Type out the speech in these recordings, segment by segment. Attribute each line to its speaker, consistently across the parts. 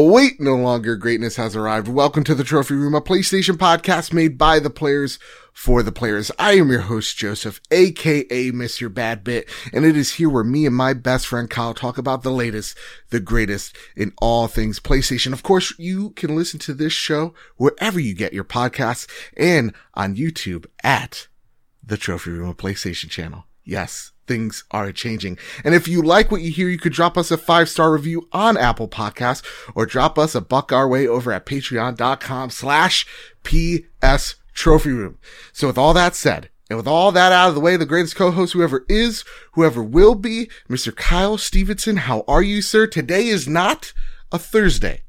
Speaker 1: Wait, no longer greatness has arrived. Welcome to the Trophy Room, a PlayStation podcast made by the players for the players. I am your host, Joseph, aka Mr. Bad Bit, and it is here where me and my best friend Kyle talk about the latest, the greatest in all things PlayStation. Of course, you can listen to this show wherever you get your podcasts and on YouTube at the Trophy Room, PlayStation channel. Yes, things are changing. And if you like what you hear, you could drop us a five star review on Apple Podcasts or drop us a buck our way over at patreon.com slash PS Trophy Room. So with all that said, and with all that out of the way, the greatest co-host whoever is, whoever will be, Mr. Kyle Stevenson, how are you, sir? Today is not a Thursday.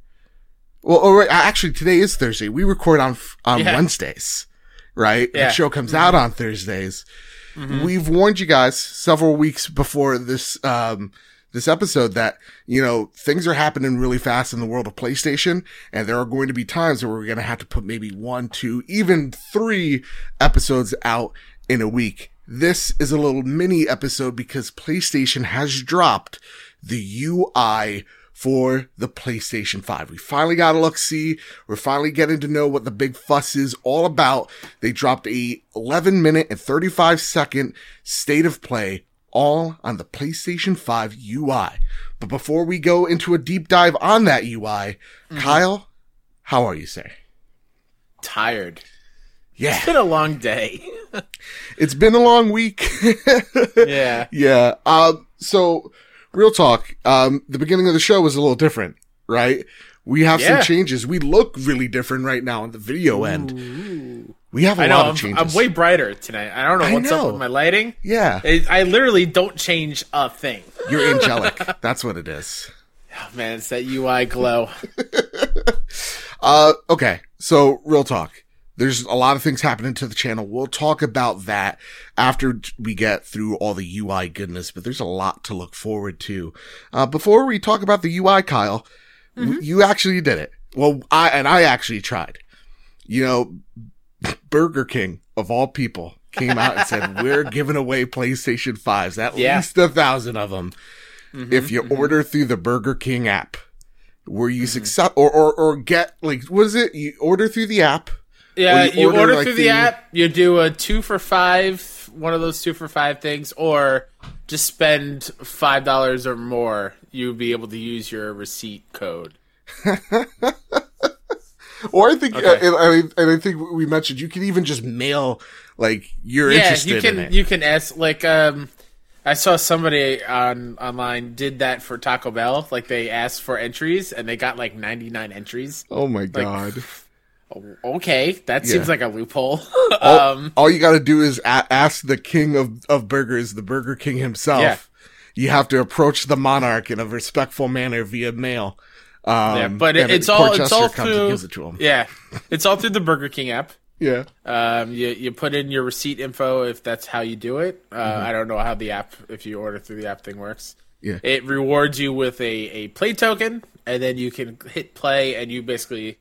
Speaker 1: Well, oh, or actually, today is Thursday. We record on on
Speaker 2: Yeah.
Speaker 1: Wednesdays, right?
Speaker 2: Yeah.
Speaker 1: The show comes out on Thursdays. We've warned you guys several weeks before this um this episode that you know things are happening really fast in the world of PlayStation, and there are going to be times where we're going to have to put maybe one, two, even three episodes out in a week. This is a little mini episode because PlayStation has dropped the UI for the PlayStation 5. We finally got a look see. We're finally getting to know what the big fuss is all about. They dropped a 11 minute and 35 second state of play all on the PlayStation 5 UI. But before we go into a deep dive on that UI, Kyle, how are you, sir?
Speaker 2: Tired.
Speaker 1: Yeah,
Speaker 2: It's been a long day.
Speaker 1: it's been a long week.
Speaker 2: yeah.
Speaker 1: Yeah. Um, so real talk. Um, the beginning of the show was a little different, right? We have some changes. We look really different right now on the video end. We have a
Speaker 2: I know.
Speaker 1: lot of
Speaker 2: I'm,
Speaker 1: changes.
Speaker 2: I'm way brighter tonight. I don't know what's
Speaker 1: know.
Speaker 2: up with my lighting.
Speaker 1: yeah.
Speaker 2: It, I literally don't change a thing.
Speaker 1: You're angelic. That's what it is.
Speaker 2: Oh, man, it's that UI glow.
Speaker 1: Uh, okay. So real talk. There's a lot of things happening to the channel. We'll talk about that after we get through all the UI goodness, but there's a lot to look forward to. Uh, before we talk about the UI, Kyle, w- mm-hmm. you actually did it. Well, I, and I actually tried. You know, Burger King of all people came out and said, we're giving away PlayStation 5s, at
Speaker 2: Yeah.
Speaker 1: least a thousand of them. Mm-hmm, if you mm-hmm. order through the Burger King app, were you success or, or, or get like, was it? You order through the app.
Speaker 2: Yeah, you,
Speaker 1: you order,
Speaker 2: order,
Speaker 1: like,
Speaker 2: through
Speaker 1: the-
Speaker 2: the app. You do a two for five, one of those two for five things, or just spend five dollars or more. You'll be able to use your receipt code.
Speaker 1: Or I think,
Speaker 2: Okay.
Speaker 1: uh, and, I, and I think we mentioned you can even just mail like you're
Speaker 2: yeah,
Speaker 1: interested
Speaker 2: you can
Speaker 1: in it.
Speaker 2: you can ask like um I saw somebody on online did that for Taco Bell. Like they asked for entries and they got like 99 entries.
Speaker 1: oh my god!
Speaker 2: Okay, that
Speaker 1: Yeah.
Speaker 2: seems like a loophole.
Speaker 1: all,
Speaker 2: um
Speaker 1: all you got to do is a- ask the king of of burgers, the Burger King himself.
Speaker 2: Yeah.
Speaker 1: You have to approach the monarch in a respectful manner via mail. Um,
Speaker 2: yeah, but it, it's all it's all through
Speaker 1: it.
Speaker 2: Yeah. It's all through the Burger King app.
Speaker 1: Yeah.
Speaker 2: Um you you put in your receipt info if that's how you do it. Uh
Speaker 1: Mm-hmm.
Speaker 2: I don't know how the app if you order through the app thing works.
Speaker 1: Yeah.
Speaker 2: It rewards you with a, a play token, and then you can hit play, and you basically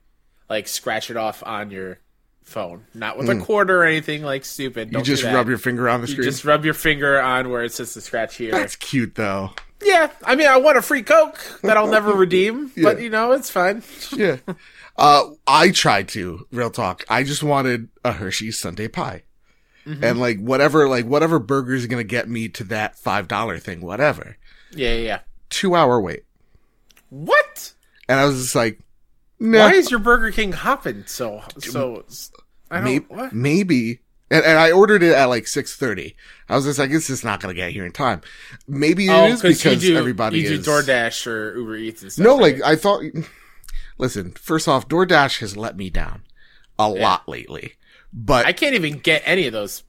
Speaker 2: like scratch it off on your phone, not with a quarter or anything like stupid.
Speaker 1: Hmm. You
Speaker 2: Don't
Speaker 1: just rub your finger on the
Speaker 2: You
Speaker 1: screen.
Speaker 2: just rub your finger on where it says to scratch here.
Speaker 1: That's cute though.
Speaker 2: yeah, I mean, I want a free Coke that I'll never redeem, but you know, it's fine.
Speaker 1: yeah. Uh, I tried to, real talk. I just wanted a Hershey's Sundae pie.
Speaker 2: Mm-hmm.
Speaker 1: And like whatever, like whatever burger is going to get me to that $5 thing, whatever.
Speaker 2: Yeah, yeah. yeah.
Speaker 1: Two hour wait.
Speaker 2: What?
Speaker 1: And I was just like, no,
Speaker 2: Why is your Burger King hopping so so? I don't.
Speaker 1: maybe,
Speaker 2: what?
Speaker 1: maybe. And, and I ordered it at like 6.30. I was just like, it's just not going to get here in time. Maybe it
Speaker 2: Oh,
Speaker 1: is
Speaker 2: 'cause
Speaker 1: because
Speaker 2: do,
Speaker 1: everybody
Speaker 2: you
Speaker 1: is.
Speaker 2: do DoorDash or Uber Eats and stuff.
Speaker 1: no,
Speaker 2: right?
Speaker 1: like I thought, listen, first off, DoorDash has let me down a lot lately, but
Speaker 2: I can't even get any of those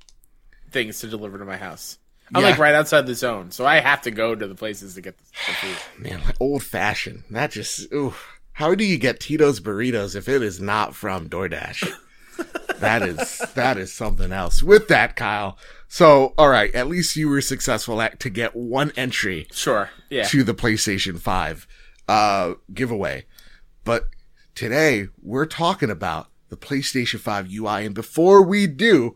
Speaker 2: things to deliver to my house. I'm
Speaker 1: Yeah.
Speaker 2: like right outside the zone, so I have to go to the places to get the, the food.
Speaker 1: Man, like old fashioned. That just, ooh. How do you get Tito's burritos if it is not from DoorDash? that is, that is something else. With that, Kyle. So, all right, at least you were successful at to get one entry
Speaker 2: Sure, yeah.
Speaker 1: to the PlayStation 5 uh giveaway. But today we're talking about the PlayStation 5 UI and before we do,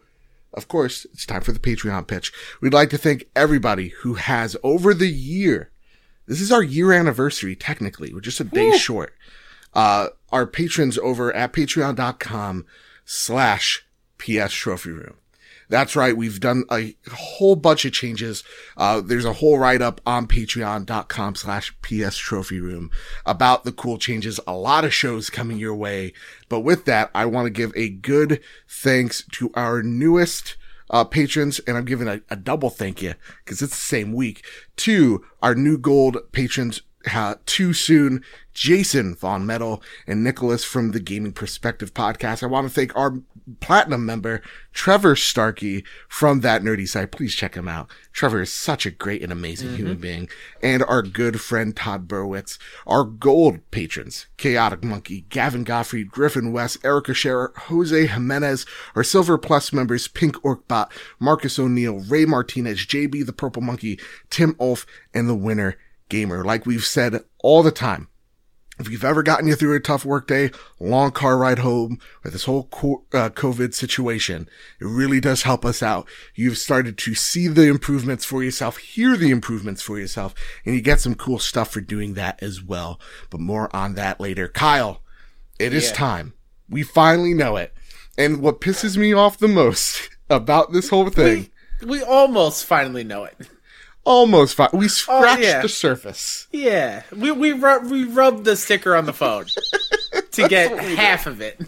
Speaker 1: of course, it's time for the Patreon pitch. We'd like to thank everybody who has over the year. This is our year anniversary technically. We're just a day short. uh, our patrons over at patreon.com slash PS Trophy Room. That's right. We've done a whole bunch of changes. Uh, there's a whole write up on patreon.com slash PS Trophy Room about the cool changes. A lot of shows coming your way. But with that, I want to give a good thanks to our newest uh, patrons, and I'm giving a, a double thank you because it's the same week to our new gold patrons, uh, too soon, Jason Von Metal and Nicholas from the Gaming Perspective podcast. I want to thank our platinum member, Trevor Starkey from that nerdy site. Please check him out. Trevor is such a great and amazing mm-hmm. human being. And our good friend Todd Burwitz, our gold patrons, Chaotic Monkey, Gavin Gottfried, Griffin West, Erica Scherer, Jose Jimenez, our silver plus members, Pink Orkbot, Marcus O'Neill, Ray Martinez, JB the Purple Monkey, Tim Ulf, and the winner gamer. Like we've said all the time, if you've ever gotten you through a tough workday, long car ride home, or this whole uh, COVID situation, it really does help us out. You've started to see the improvements for yourself, hear the improvements for yourself, and you get some cool stuff for doing that as well. But more on that later. Kyle, it is yeah. time. We finally know it. And what pisses me off the most about this whole thing.
Speaker 2: We, we almost finally know it
Speaker 1: almost fine. We oh, scratched oh, yeah. the surface.
Speaker 2: Yeah, we we rub, we rubbed the sticker on the phone to get half of it.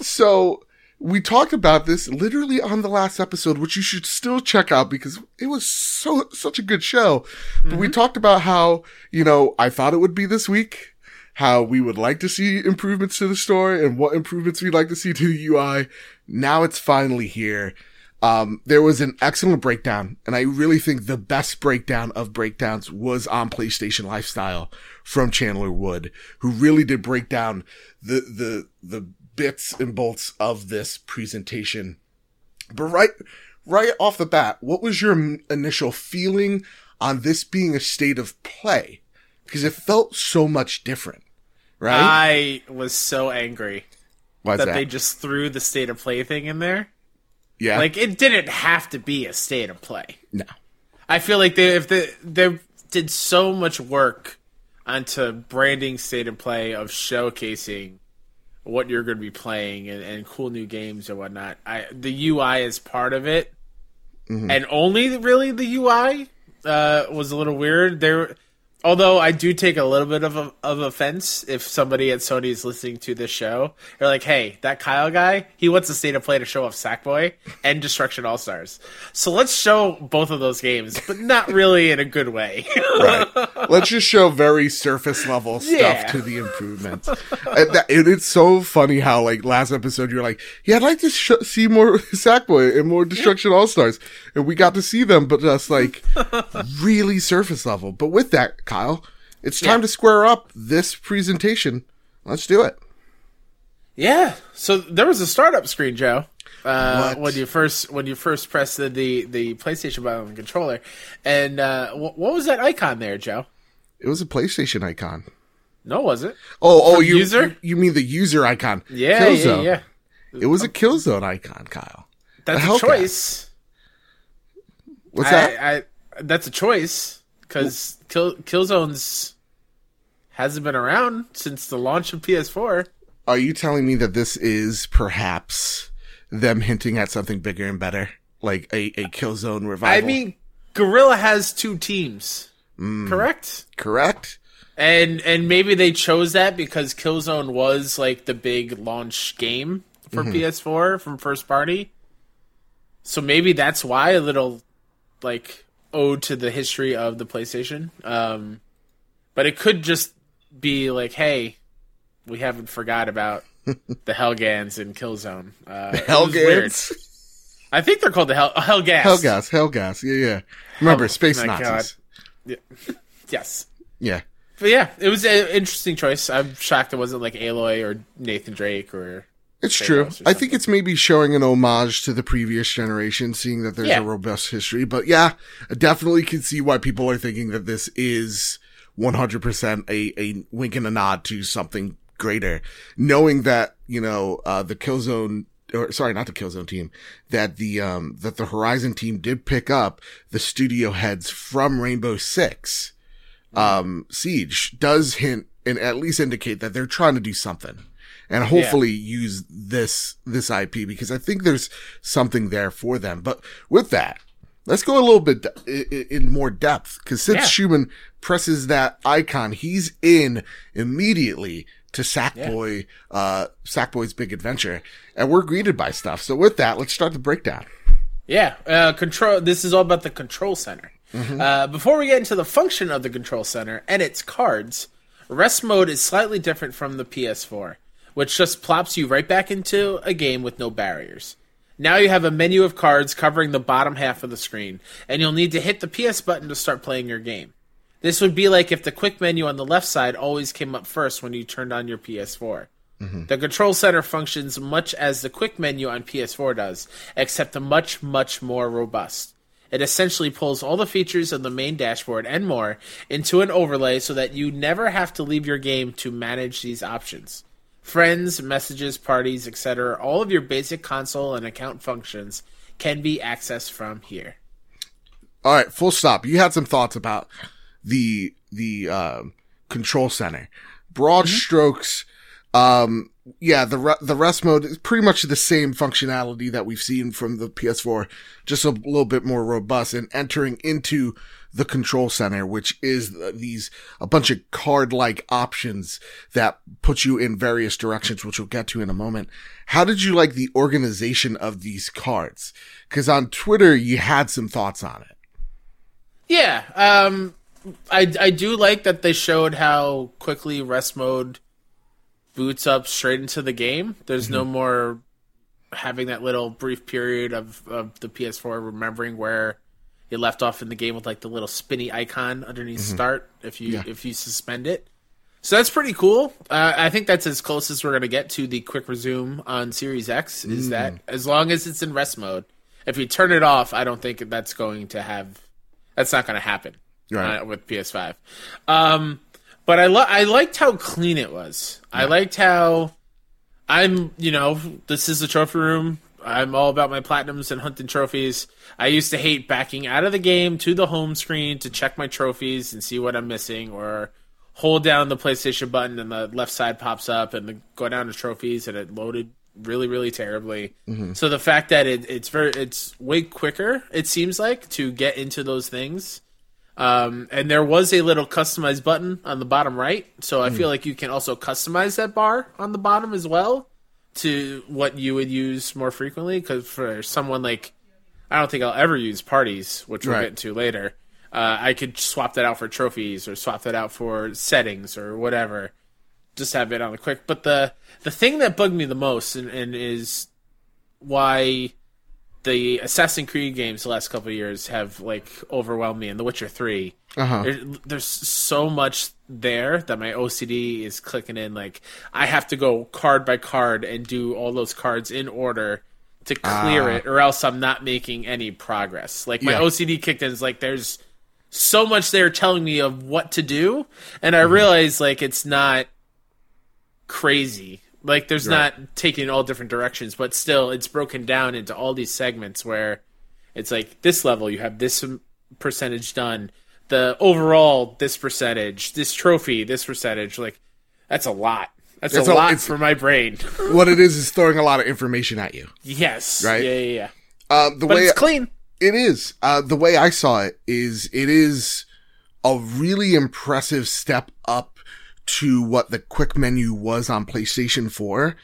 Speaker 1: so we talked about this literally on the last episode, which you should still check out because it was so such a good show. But mm-hmm. we talked about how you know I thought it would be this week. How we would like to see improvements to the store and what improvements we'd like to see to the UI. Now it's finally here. Um, there was an excellent breakdown, and I really think the best breakdown of breakdowns was on PlayStation Lifestyle from Chandler Wood, who really did break down the the the bits and bolts of this presentation. But right right off the bat, what was your initial feeling on this being a state of play? Because it felt so much different, right?
Speaker 2: I was so angry
Speaker 1: that, that
Speaker 2: they just threw the state of play thing in there.
Speaker 1: Yeah.
Speaker 2: Like it didn't have to be a state of play.
Speaker 1: No.
Speaker 2: I feel like they if they they did so much work onto branding state of play of showcasing what you're going to be playing and, and, cool new games and whatnot. I the UI is part of it, mm-hmm. and only really the UI uh, was a little weird. There Although I do take a little bit of a, of offense if somebody at Sony is listening to this show, they're like, "Hey, that Kyle guy, he wants a state of play to show off Sackboy and Destruction All Stars. So let's show both of those games, but not really in a good way.
Speaker 1: right. Let's just show very surface level stuff yeah. to the improvements. and, that, and, it's so funny how like last episode you're like, "Yeah, I'd like to sh- see more Sackboy and more Destruction All Stars," and we got to see them, but just like really surface level. But with that Kyle. It's time yeah. to square up this presentation. Let's do it.
Speaker 2: Yeah. So there was a startup screen, Joe. Uh, when you first when you first press the the, the PlayStation button on the controller, and uh, what was that icon there, Joe?
Speaker 1: It was a PlayStation icon.
Speaker 2: No, was it?
Speaker 1: Oh, oh, you, user? You mean the user icon?
Speaker 2: Yeah, Killzone. yeah,
Speaker 1: yeah. It was a Killzone icon, Kyle.
Speaker 2: That's a, a choice.
Speaker 1: What's that?
Speaker 2: I, that's a choice because Kill, Killzones hasn't been around since the launch of PS4.
Speaker 1: Are you telling me that this is perhaps them hinting at something bigger and better, like a, a Killzone revival?
Speaker 2: I mean, Guerrilla has two teams, mm, correct?
Speaker 1: Correct.
Speaker 2: And and maybe they chose that because Killzone was like the big launch game for mm-hmm. PS4 from first party. So maybe that's why a little like ode to the history of the PlayStation. Um, but it could just be like, hey, we haven't forgot about the Hellgans in Killzone. Uh,
Speaker 1: Helghans.
Speaker 2: I think they're called the Hell Helghast.
Speaker 1: Helghast. Helghast. Yeah, yeah. Remember, space Nazis.
Speaker 2: Yeah. yes.
Speaker 1: Yeah.
Speaker 2: But yeah, it was an interesting choice. I'm shocked it wasn't like Aloy or Nathan Drake or
Speaker 1: it's true. I think it's maybe showing an homage to the previous generation, seeing that there's yeah. a robust history. But yeah, I definitely can see why people are thinking that this is 100% a, a wink and a nod to something greater. Knowing that, you know, uh, the Killzone or sorry, not the Killzone team, that the, um, that the Horizon team did pick up the studio heads from Rainbow Six. Um, Siege does hint and at least indicate that they're trying to do something and hopefully yeah. use this, this IP because I think there's something there for them. But with that, let's go a little bit in more depth because since yeah. Schumann presses that icon, he's in immediately to Sackboy, yeah. uh, Sackboy's Big Adventure, and we're greeted by stuff. So with that, let's start the breakdown.
Speaker 2: Yeah, uh, control. This is all about the control center. Mm-hmm. Uh, before we get into the function of the control center and its cards, rest mode is slightly different from the PS4, which just plops you right back into a game with no barriers. Now you have a menu of cards covering the bottom half of the screen, and you'll need to hit the PS button to start playing your game. This would be like if the quick menu on the left side always came up first when you turned on your PS4. Mm-hmm. The control center functions much as the quick menu on PS4 does, except much, much more robust. It essentially pulls all the features of the main dashboard and more into an overlay so that you never have to leave your game to manage these options. Friends, messages, parties, etc., all of your basic console and account functions can be accessed from here.
Speaker 1: All right, full stop. You had some thoughts about the the uh, control center. Broad mm-hmm. strokes. Um, yeah, the the rest mode is pretty much the same functionality that we've seen from the PS4, just a little bit more robust. And entering into the control center, which is these a bunch of card like options that put you in various directions, which we'll get to in a moment. How did you like the organization of these cards? Because on Twitter, you had some thoughts on it.
Speaker 2: Yeah, um, I I do like that they showed how quickly rest mode boots up straight into the game. There's mm-hmm. no more having that little brief period of, of the PS4 remembering where you left off in the game with like the little spinny icon underneath mm-hmm. start if you yeah. if you suspend it. So that's pretty cool. Uh, I think that's as close as we're gonna get to the quick resume on Series X. Is mm. that as long as it's in rest mode? If you turn it off, I don't think that's going to have. That's not going to happen right. uh, with PS5. Um, but I lo- I liked how clean it was. Yeah. I liked how I'm, you know, this is the trophy room. I'm all about my platinums and hunting trophies. I used to hate backing out of the game to the home screen to check my trophies and see what I'm missing, or hold down the PlayStation button and the left side pops up and the, go down to trophies and it loaded really really terribly. Mm-hmm. So the fact that it, it's very it's way quicker it seems like to get into those things um, and there was a little customized button on the bottom right, so I mm. feel like you can also customize that bar on the bottom as well to what you would use more frequently. Because for someone like, I don't think I'll ever use parties, which we'll right. get into later. Uh, I could swap that out for trophies or swap that out for settings or whatever. Just have it on the quick. But the the thing that bugged me the most and, and is why the Assassin's Creed games the last couple years have like overwhelmed me, and The Witcher 3 uh-huh. there, there's so much there that my OCD is clicking in. Like I have to go card by card and do all those cards in order to clear uh, it, or else I'm not making any progress. Like my yeah. OCD kicked in. Is like there's so much there telling me of what to do, and I mm-hmm. realize like it's not crazy like there's not taking all different directions, but still it's broken down into all these segments where it's like this level you have this percentage done, the overall this percentage, this trophy, this percentage. Like that's a lot. That's it's a, lot for my brain.
Speaker 1: what it is is throwing a lot of information at you.
Speaker 2: Yes.
Speaker 1: Right.
Speaker 2: Yeah. Yeah. yeah.
Speaker 1: Uh, the
Speaker 2: but
Speaker 1: way
Speaker 2: it's clean.
Speaker 1: It is. Uh, the way I saw it is it is a really impressive step up to what the quick menu was on PlayStation 4.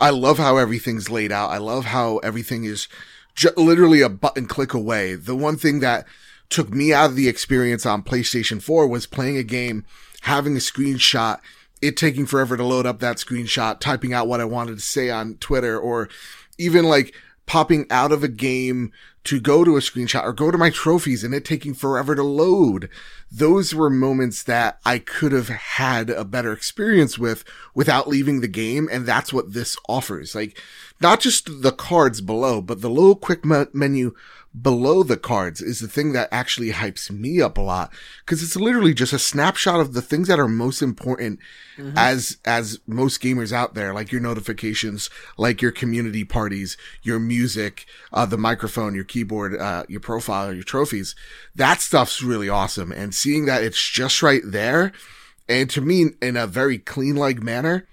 Speaker 1: I love how everything's laid out. I love how everything is ju- literally a button click away. The one thing that took me out of the experience on PlayStation 4 was playing a game, having a screenshot, it taking forever to load up that screenshot, typing out what I wanted to say on Twitter, or even like popping out of a game to go to a screenshot or go to my trophies and it taking forever to load. Those were moments that I could have had a better experience with without leaving the game. And that's what this offers. Like not just the cards below, but the little quick me- menu below the cards is the thing that actually hypes me up a lot because it's literally just a snapshot of the things that are most important mm-hmm. as as most gamers out there like your notifications like your community parties your music uh the microphone your keyboard uh your profile your trophies that stuff's really awesome and seeing that it's just right there And to me, in a very clean like manner,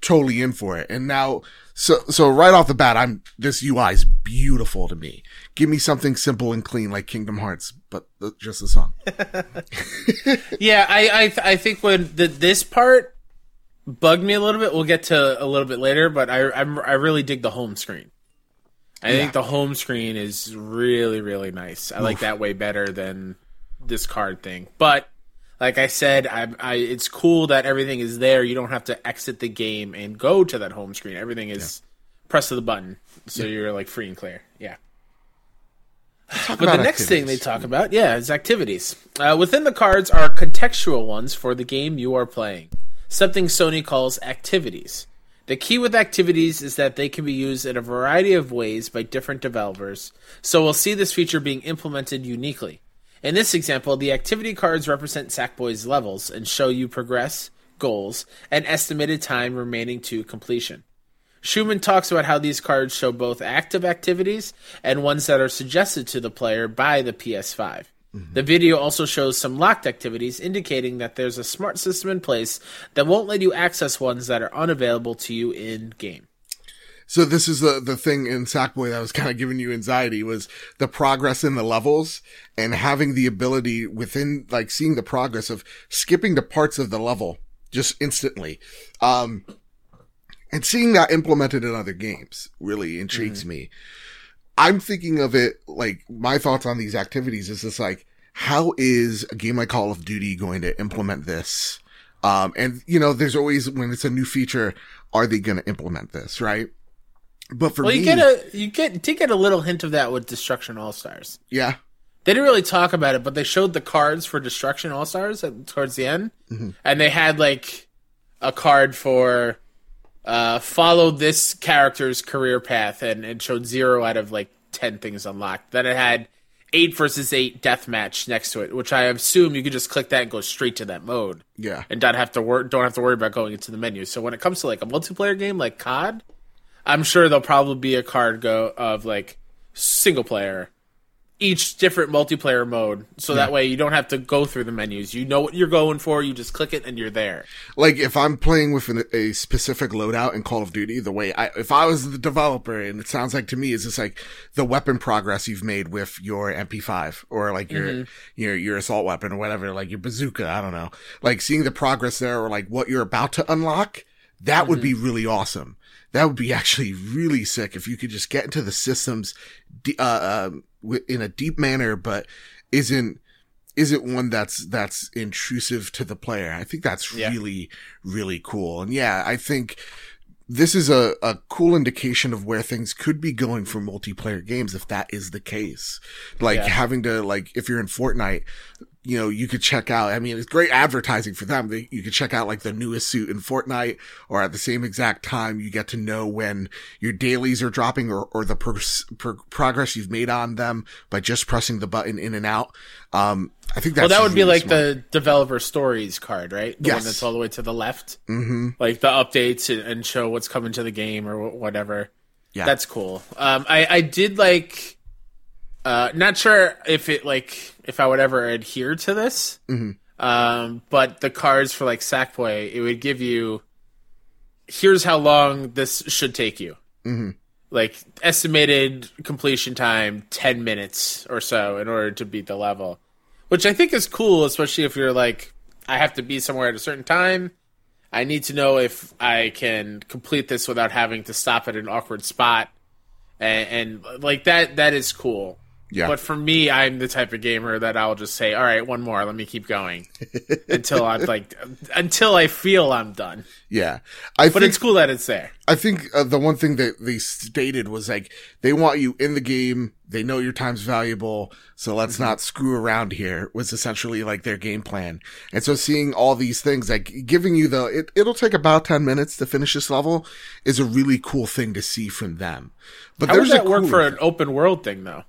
Speaker 1: totally in for it. And now, so, so right off the bat, I'm, this UI is beautiful to me. Give me something simple and clean like Kingdom Hearts, but the, just the song.
Speaker 2: yeah, I, I, th- I think when the, this part bugged me a little bit, we'll get to a little bit later, but I, I'm, I really dig the home screen. I
Speaker 1: Yeah.
Speaker 2: think the home screen is really, really nice. I like that way better than this card thing. But like I said, I, I it's cool that everything is there. You don't have to exit the game and go to that home screen. Everything is press of the button, so you're like free and clear. But the next thing they talk about, yeah, is activities. Uh, within the cards are contextual ones for the game you are playing, something Sony calls activities. The key with activities is that they can be used in a variety of ways by different developers, so we'll see this feature being implemented uniquely. In this example, the activity cards represent Sackboy's levels and show you progress, goals, and estimated time remaining to completion. Schumann talks about how these cards show both active activities and ones that are suggested to the player by the PS5. The video also shows some locked activities, indicating that there's a smart system in place that won't let you access ones that are unavailable to you in game.
Speaker 1: So this is the the thing in Sackboy that was kind of giving you anxiety was the progress in the levels and having the ability within like seeing the progress of skipping to parts of the level just instantly. Um and seeing that implemented in other games really intrigues me. I'm thinking of it like my thoughts on these activities is just like how is a game like Call of Duty going to implement this? Um and you know there's always when it's a new feature are they going to implement this, right? But for
Speaker 2: Well,
Speaker 1: me,
Speaker 2: you get a you get did get a little hint of that with Destruction All Stars.
Speaker 1: yeah,
Speaker 2: They didn't really talk about it, but they showed the cards for Destruction All Stars towards the end, and they had like a card for uh, follow this character's career path, and it showed zero out of like ten things unlocked. Then it had eight versus eight death match next to it, which I assume you could just click that and go straight to that mode,
Speaker 1: yeah,
Speaker 2: and don't have to wor- don't have to worry about going into the menu. So when it comes to like a multiplayer game like COD, I'm sure there'll probably be a card go of like single player, each different multiplayer mode, so that way you don't have to go through the menus. You know what you're going for. You just click it and you're there.
Speaker 1: like if I'm playing with an, a specific loadout in Call of Duty, the way I, if I was the developer, and it sounds like to me is just like the weapon progress you've made with your MP5 or like your mm-hmm. your your assault weapon or whatever, like your bazooka. I don't know, like seeing the progress there or like what you're about to unlock. That would be mm-hmm. really awesome. That would be actually really sick if you could just get into the systems, uh, um, in a deep manner, but isn't isn't one that's that's intrusive to the player. I think that's
Speaker 2: Yeah.
Speaker 1: really really cool. And yeah, I think this is a, a cool indication of where things could be going for multiplayer games if that is the case. Like
Speaker 2: Yeah.
Speaker 1: having to like if you're in Fortnite, you know, you could check out. I mean, it's great advertising for them. They, you could check out like the newest suit in Fortnite, or at the same exact time, you get to know when your dailies are dropping or, or the pro- pro- progress you've made on them by just pressing the button in and out. Um, I think that's
Speaker 2: well, that would be
Speaker 1: really
Speaker 2: like
Speaker 1: smart.
Speaker 2: the developer stories card, right? The one
Speaker 1: Yes.
Speaker 2: that's all the way to the left,
Speaker 1: hmm
Speaker 2: like the updates and, and show what's coming to the game or whatever.
Speaker 1: Yeah.
Speaker 2: That's cool. Um, I I did like. Uh, not sure if it like if I would ever adhere to this.
Speaker 1: Mhm.
Speaker 2: Um, but the cards for like Sackboy, it would give you. Here's how long this should take you.
Speaker 1: Mhm.
Speaker 2: Like estimated completion time, ten minutes or so, in order to beat the level, which I think is cool, especially if you're like, I have to be somewhere at a certain time. I need to know if I can complete this without having to stop at an awkward spot, and, and like that. That is cool.
Speaker 1: Yeah.
Speaker 2: But for me, I'm the type of gamer that I'll just say, "All right, one more. Let me keep going until I'm like until I feel I'm done."
Speaker 1: yeah. I
Speaker 2: But
Speaker 1: think
Speaker 2: it's cool that it's there.
Speaker 1: I think uh, the one thing that they stated was like they want you in the game. They know your time's valuable, so let's
Speaker 2: Mm-hmm.
Speaker 1: not screw around here. Was essentially like their game plan. And so seeing all these things, like giving you the it, it'll take about ten minutes to finish this level, is a really cool thing to see from them. But
Speaker 2: How
Speaker 1: a
Speaker 2: that work for an open world thing, though?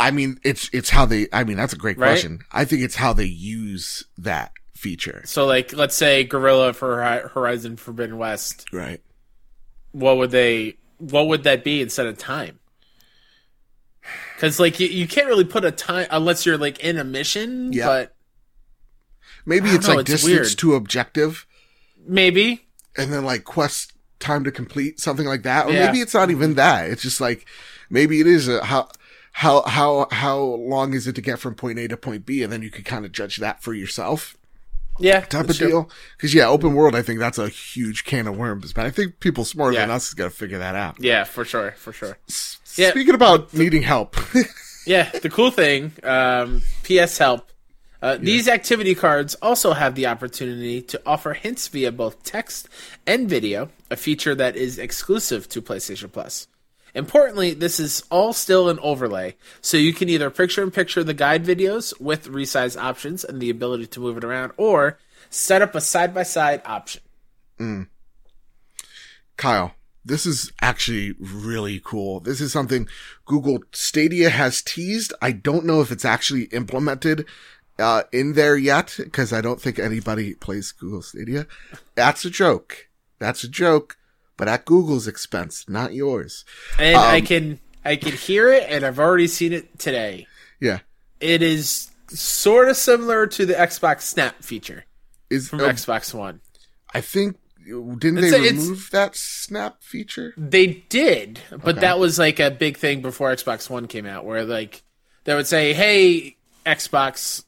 Speaker 1: I mean, it's it's how they. I mean, that's a great
Speaker 2: Right?
Speaker 1: question. I think it's how they use that feature.
Speaker 2: So, like, let's say Guerrilla for Horizon Forbidden West.
Speaker 1: Right.
Speaker 2: What would they? What would that be instead of time? Because like you, you can't really put a time unless you're like in a mission.
Speaker 1: Yeah.
Speaker 2: But
Speaker 1: Maybe it's
Speaker 2: know,
Speaker 1: like
Speaker 2: it's
Speaker 1: distance
Speaker 2: weird.
Speaker 1: to objective,
Speaker 2: Maybe.
Speaker 1: and then like quest time to complete, something like that. Or
Speaker 2: Yeah.
Speaker 1: maybe it's not even that. It's just like maybe it is a how. How how how long is it to get from point A to point B, and then you can kind of judge that for yourself.
Speaker 2: Yeah.
Speaker 1: type of
Speaker 2: true.
Speaker 1: deal. Because yeah, open world, I think that's a huge can of worms. But I think people smarter than us is gonna figure that out.
Speaker 2: Yeah, for sure, for sure. Yeah.
Speaker 1: Speaking about needing help,
Speaker 2: Yeah, the cool thing, um, PS Help. Uh, These activity cards also have the opportunity to offer hints via both text and video, a feature that is exclusive to PlayStation Plus. Importantly, this is all still an overlay, so you can either picture in picture the guide videos with resize options and the ability to move it around, or set up a side by side option.
Speaker 1: Kyle, this is actually really cool. This is something Google Stadia has teased. I don't know if it's actually implemented uh, in there yet because I don't think anybody plays Google Stadia. That's a joke. That's a joke, but at Google's expense, not yours.
Speaker 2: And I
Speaker 1: Um,
Speaker 2: can I can hear it, and I've already seen it today.
Speaker 1: Yeah.
Speaker 2: It is sort of similar to the Xbox Snap feature
Speaker 1: Is
Speaker 2: from
Speaker 1: uh,
Speaker 2: Xbox One.
Speaker 1: I think didn't
Speaker 2: It's
Speaker 1: they remove that snap feature?
Speaker 2: They did, but
Speaker 1: Okay.
Speaker 2: that was like a big thing before Xbox One came out, where like they would say, "Hey, Xbox,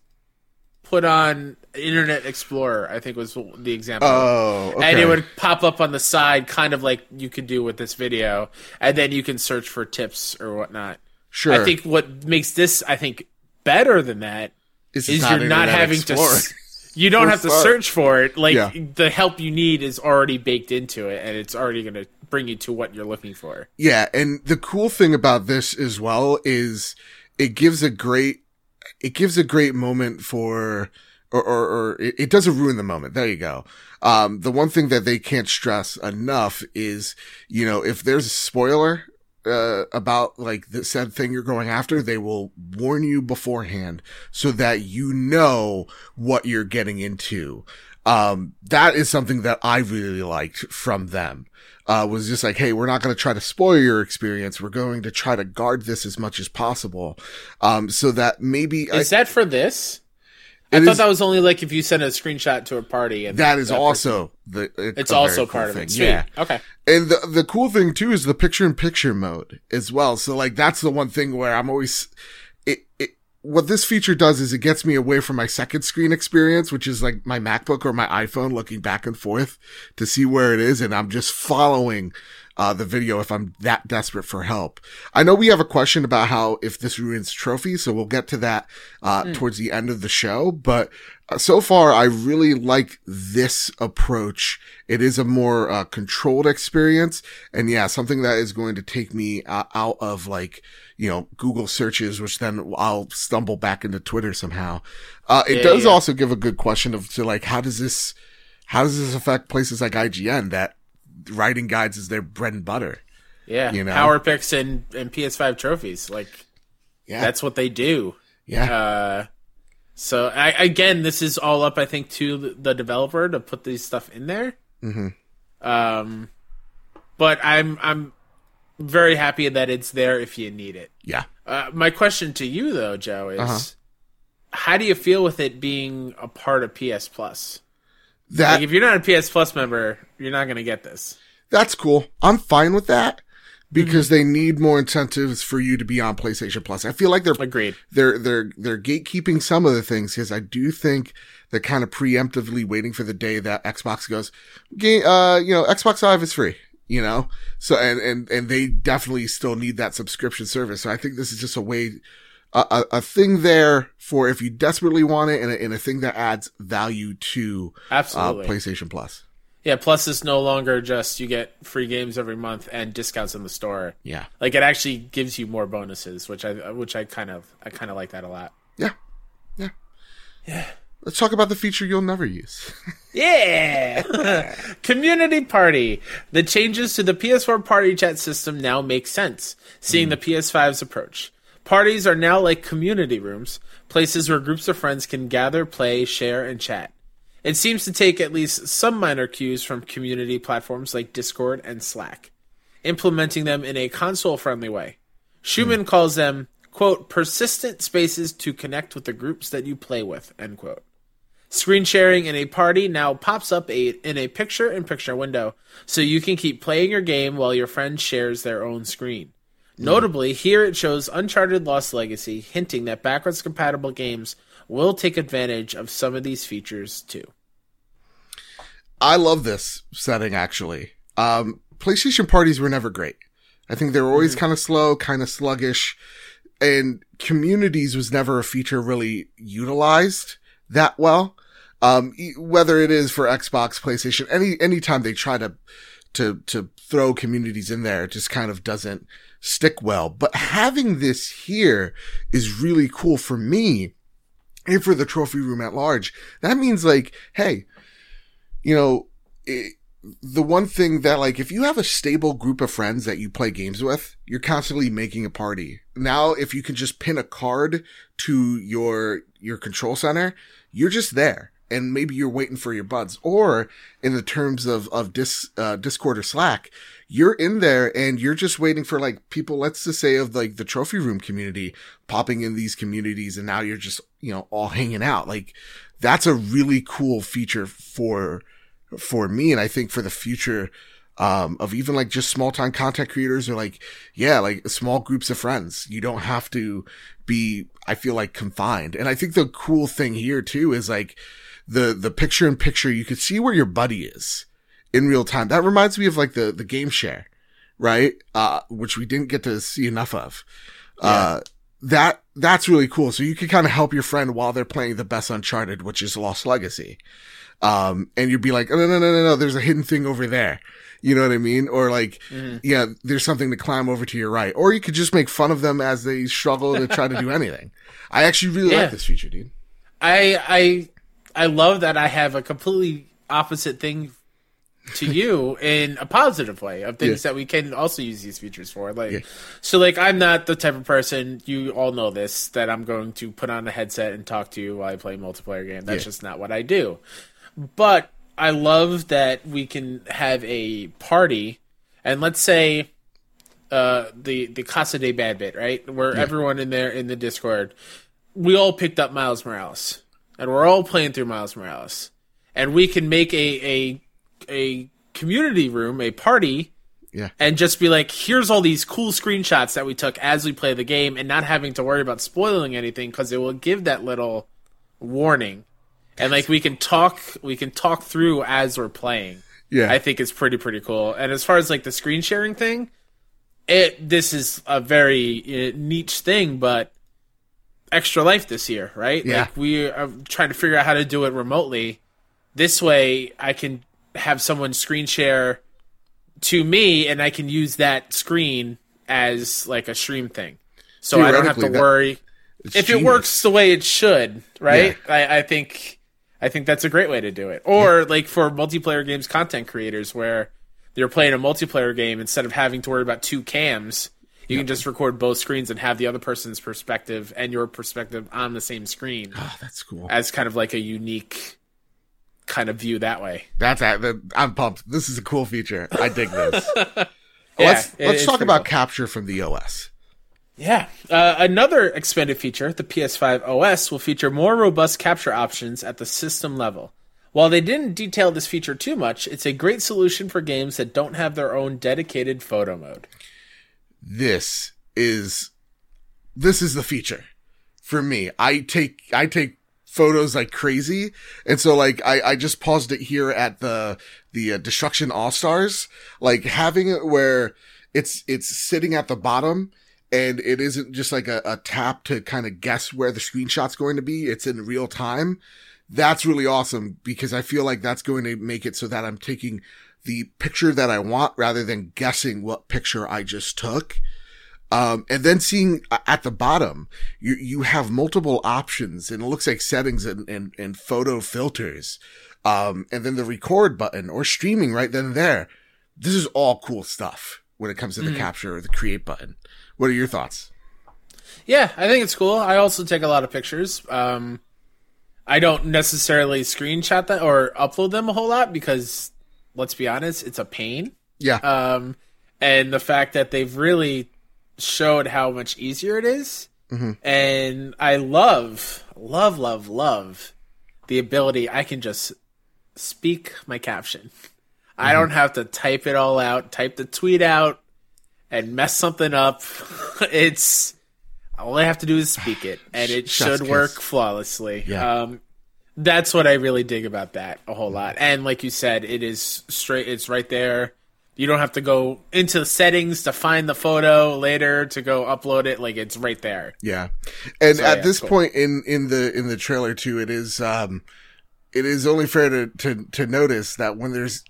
Speaker 2: put on Internet Explorer." I think was the example.
Speaker 1: Oh, okay.
Speaker 2: And it would pop up on the side, kind of like you could do with this video, and then you can search for tips or whatnot.
Speaker 1: sure.
Speaker 2: I think what makes this, I think, better than that is
Speaker 1: not
Speaker 2: you're not having
Speaker 1: Explorer.
Speaker 2: to. You don't have to search for it. Like
Speaker 1: Yeah.
Speaker 2: the help you need is already baked into it, and it's already going to bring you to what you're looking for.
Speaker 1: Yeah, and the cool thing about this as well is it gives a great it gives a great moment for or or, or it, doesn't ruin the moment. There you go. Um the one thing that they can't stress enough is, you know, if there's a spoiler uh, about like the said thing you're going after, they will warn you beforehand so that you know what you're getting into. Um, that is something that I really liked from them. Uh, was just like, hey, we're not going to try to spoil your experience. We're going to try to guard this as much as possible. Um, so that maybe I,
Speaker 2: Is that for this? I
Speaker 1: it
Speaker 2: thought
Speaker 1: is-
Speaker 2: that was only like if you sent a screenshot to a party. And
Speaker 1: that is
Speaker 2: person-
Speaker 1: also the, it-
Speaker 2: It's also
Speaker 1: cool
Speaker 2: part of
Speaker 1: thing.
Speaker 2: it. Sweet.
Speaker 1: Yeah.
Speaker 2: Okay.
Speaker 1: And the the cool thing too is the picture in picture mode as well. So like that's the one thing where I'm always what this feature does is it gets me away from my second screen experience, which is like my MacBook or my iPhone looking back and forth to see where it is and I'm just following uh, the video if I'm that desperate for help. I know we have a question about how if this ruins trophies, so we'll get to that uh, towards the end of the show. But uh, so far, I really like this approach. It is a more uh, controlled experience, and yeah, something that is going to take me uh, out of like you know Google searches, which then I'll stumble back into Twitter somehow. Uh, it
Speaker 2: Yeah,
Speaker 1: does
Speaker 2: yeah.
Speaker 1: also give a good question of to like how does this how does this affect places like IGN that writing guides is their bread and butter?
Speaker 2: Yeah.
Speaker 1: You know?
Speaker 2: Power picks and, and PS5 trophies. Like,
Speaker 1: Yeah,
Speaker 2: that's what they do.
Speaker 1: yeah.
Speaker 2: Uh, so I, again, this is all up, I think, to the- developer to put these stuff in there.
Speaker 1: hmm
Speaker 2: Um, but I'm I'm very happy that it's there if you need it.
Speaker 1: Yeah.
Speaker 2: Uh, my question to you though, Joe, is
Speaker 1: Uh-huh.
Speaker 2: how do you feel with it being a part of PS Plus?
Speaker 1: That
Speaker 2: Like, if you're not a PS Plus member, you're not going to get this.
Speaker 1: that's cool. I'm fine with that because
Speaker 2: Mm-hmm.
Speaker 1: they need more incentives for you to be on PlayStation Plus. I feel like they're
Speaker 2: Agreed.
Speaker 1: they're they're they're gatekeeping some of the things because I do think they're kind of preemptively waiting for the day that Xbox goes, "Ga- uh, you know, Xbox Live is free, you know. So and and and they definitely still need that subscription service. So I think this is just a way. A, a, a thing there for if you desperately want it and a, and a thing that adds value to uh,
Speaker 2: Absolutely.
Speaker 1: PlayStation Plus.
Speaker 2: Yeah, Plus is no longer just you get free games every month and discounts in the store.
Speaker 1: Yeah.
Speaker 2: Like it actually gives you more bonuses, which I which I kind of I kind of like that a lot.
Speaker 1: Yeah. Yeah. Yeah. Let's talk about the feature you'll never use.
Speaker 2: Yeah! Community Party. The changes to the PS4 party chat system now make sense, seeing the PS5's approach. Parties are now like community rooms, places where groups of friends can gather, play, share, and chat. It seems to take at least some minor cues from community platforms like Discord and Slack, implementing them in a console friendly way. Schumann hmm. calls them, quote, persistent spaces to connect with the groups that you play with, end quote. Screen sharing in a party now pops up a, in a picture in picture window, so you can keep playing your game while your friend shares their own screen. Notably, here it shows Uncharted Lost Legacy, hinting that backwards compatible games will take advantage of some of these features too.
Speaker 1: I love this setting actually. Um, PlayStation parties were never great. I think they were always kind of slow, kind of sluggish, and communities was never a feature really utilized that well. Um, whether it is for Xbox, PlayStation, any anytime they try to to to throw communities in there, it just kind of doesn't stick well. But having this here is really cool for me and for the trophy room at large. That means like, hey, you know, it, the one thing that like if you have a stable group of friends that you play games with, you're constantly making a party. Now if you can just pin a card to your your control center, you're just there. And maybe you're waiting for your buds. Or in the terms of of dis, uh, Discord or Slack, you're in there and you're just waiting for like people, let's just say of like the trophy room community popping in these communities and now you're just, you know, all hanging out. Like that's a really cool feature for for me and I think for the future um, of even like just small time content creators or like, yeah, like small groups of friends. You don't have to be, I feel like confined. And I think the cool thing here too is like the, the picture in picture, you can see where your buddy is in real time. That reminds me of like the, the game share, right? Uh, which we didn't get to see enough of. Uh, that, that's really cool. So you can kind of help your friend while they're playing the best Uncharted, which is Lost Legacy. Um, and you'd be like, oh, no, no, no, no, no, there's a hidden thing over there. You know what I mean? Or like, yeah, there's something to climb over to your right. Or you could just make fun of them as they struggle to try to do anything. I actually really
Speaker 2: Yeah.
Speaker 1: like this feature, dude.
Speaker 2: I I I love that I have a completely opposite thing to you in a positive way of things
Speaker 1: Yeah.
Speaker 2: that we can also use these features for. Like
Speaker 1: Yeah.
Speaker 2: so like I'm not the type of person you all know this that I'm going to put on a headset and talk to you while I play a multiplayer game. That's
Speaker 1: Yeah.
Speaker 2: just not what I do. But I love that we can have a party and let's say uh the the Casa de Bad Bit, right? Where everyone in there in the Discord we all picked up Miles Morales, and we're all playing through Miles Morales, and we can make a a a community room, a party,
Speaker 1: Yeah.
Speaker 2: and just be like, here's all these cool screenshots that we took as we play the game, and not having to worry about spoiling anything because it will give that little warning, and like we can talk, we can talk through as we're playing.
Speaker 1: Yeah.
Speaker 2: I think it's pretty pretty cool. And as far as like the screen sharing thing, it this is a very uh, niche thing, but extra life this year, right?
Speaker 1: Yeah.
Speaker 2: Like we are trying to figure out how to do it remotely. This way, I can have someone screen share to me, and I can use that screen as like a stream thing. So I don't have to
Speaker 1: that-
Speaker 2: worry
Speaker 1: It's
Speaker 2: if it works the way it should, right? I, I think I think that's a great way to do it. Or like for multiplayer games content creators where they're playing a multiplayer game instead of having to worry about two cams, you can just record both screens and have the other person's perspective and your perspective on the same screen
Speaker 1: Oh, that's cool.
Speaker 2: as kind of like a unique kind of view that way.
Speaker 1: That's. I'm pumped. This is a cool feature. I dig this.
Speaker 2: Yeah,
Speaker 1: let's let's talk about
Speaker 2: cool.
Speaker 1: capture from the OS.
Speaker 2: Yeah. Uh, another expanded feature, the PS5 OS, will feature more robust capture options at the system level. While they didn't detail this feature too much, it's a great solution for games that don't have their own dedicated photo mode.
Speaker 1: This is this is the feature for me. I take I take photos like crazy, and so like I I just paused it here at the the uh, Destruction All Stars, like having it where it's it's sitting at the bottom. And it isn't just like a, a tap to kind of guess where the screenshot's going to be. It's in real time. That's really awesome because I feel like that's going to make it so that I'm taking the picture that I want rather than guessing what picture I just took. Um, and then seeing uh, at the bottom, you, you have multiple options and it looks like settings and, and, and photo filters. Um, and then the record button or streaming right then and there. This is all cool stuff when it comes to the capture or the create button. What are your thoughts?
Speaker 2: Yeah, I think it's cool. I also take a lot of pictures. Um, I don't necessarily screenshot that or upload them a whole lot because, let's be honest, it's a pain.
Speaker 1: Yeah.
Speaker 2: um, and the fact that they've really showed how much easier it is. And I love, love, love, love the ability I can just speak my caption. I don't have to type it all out, type the tweet out, and mess something up. it's all I have to do is speak it, and it should
Speaker 1: kiss.
Speaker 2: work flawlessly.
Speaker 1: Yeah.
Speaker 2: Um, that's what I really dig about that a whole lot. And like you said, it is straight. It's right there. You don't have to go into the settings to find the photo later to go upload it. Like it's right there.
Speaker 1: Yeah. And
Speaker 2: So,
Speaker 1: at
Speaker 2: yeah,
Speaker 1: this
Speaker 2: cool.
Speaker 1: point in, in the, in the trailer too, it is, um, it is only fair to, to, to notice that when there's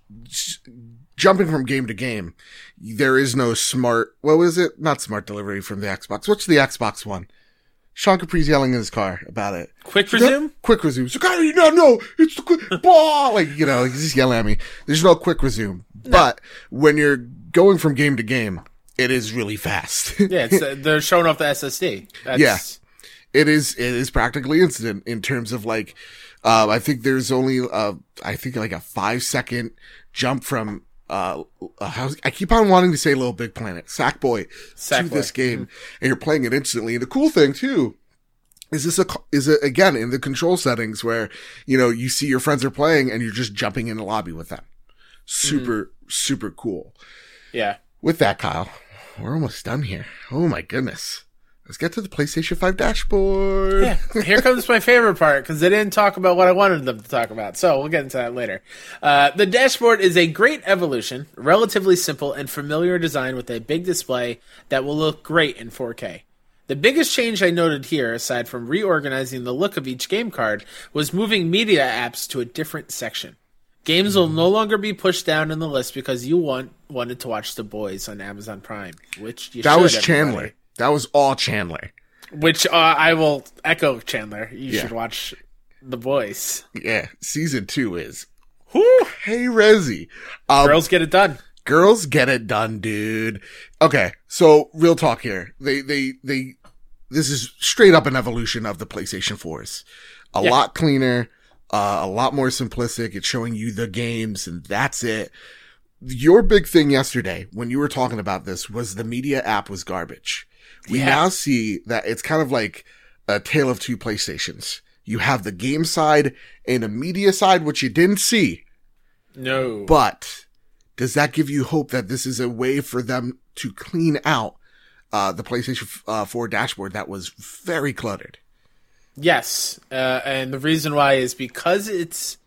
Speaker 1: jumping from game to game, there is no smart, what was it? Not smart delivery from the Xbox. What's the Xbox one? Sean Capri's yelling in his car about it.
Speaker 2: Quick resume.
Speaker 1: Quick resume. So, God, no, no, it's the quick, blah, like, you know, he's just yelling at me. There's no quick resume. But when you're going from game to game, it is really fast.
Speaker 2: Yeah, it's, uh, they're showing off the SSD. That's,
Speaker 1: Yeah. it is it is practically instant in terms of like uh, I think there's only uh I think like a five second jump from uh, I keep on wanting to say Little Big Planet Sackboy to
Speaker 2: Sackboy.
Speaker 1: this game and you're playing it instantly and the cool thing too is this a is it again in the control settings where you know you see your friends are playing and you're just jumping in the lobby with them super super cool
Speaker 2: Yeah.
Speaker 1: with that Kyle we're almost done here oh my goodness let's get to the PlayStation 5 dashboard
Speaker 2: Yeah, here comes my favorite part because they didn't talk about what I wanted them to talk about. So we'll get into that later. Uh, the dashboard is a great evolution, relatively simple and familiar design with a big display that will look great in 4K. The biggest change I noted here, aside from reorganizing the look of each game card, was moving media apps to a different section. Games will no longer be pushed down in the list because you want wanted to watch The Boys on Amazon Prime, which you
Speaker 1: That
Speaker 2: should,
Speaker 1: was
Speaker 2: everybody.
Speaker 1: Chandler. That was all Chandler.
Speaker 2: Which uh, I will echo Chandler. You
Speaker 1: Yeah.
Speaker 2: should watch The Boys.
Speaker 1: Yeah, season two is.
Speaker 2: Whew.
Speaker 1: Hey, Resi. Um,
Speaker 2: Girls get it done.
Speaker 1: girls get it done, dude. Okay, so real talk here. They, they, they. This is straight up an evolution of the PlayStation 4s. A
Speaker 2: Yeah.
Speaker 1: lot cleaner, uh, a lot more simplistic. It's showing you the games, and that's it. Your big thing yesterday when you were talking about this was the media app was garbage. We
Speaker 2: Yeah.
Speaker 1: now see that it's kind of like a tale of two PlayStations. You have the game side and a media side, which you didn't see.
Speaker 2: No.
Speaker 1: But does that give you hope that this is a way for them to clean out uh, the PlayStation uh, 4 dashboard that was very cluttered?
Speaker 2: Yes. Uh, and the reason why is because it's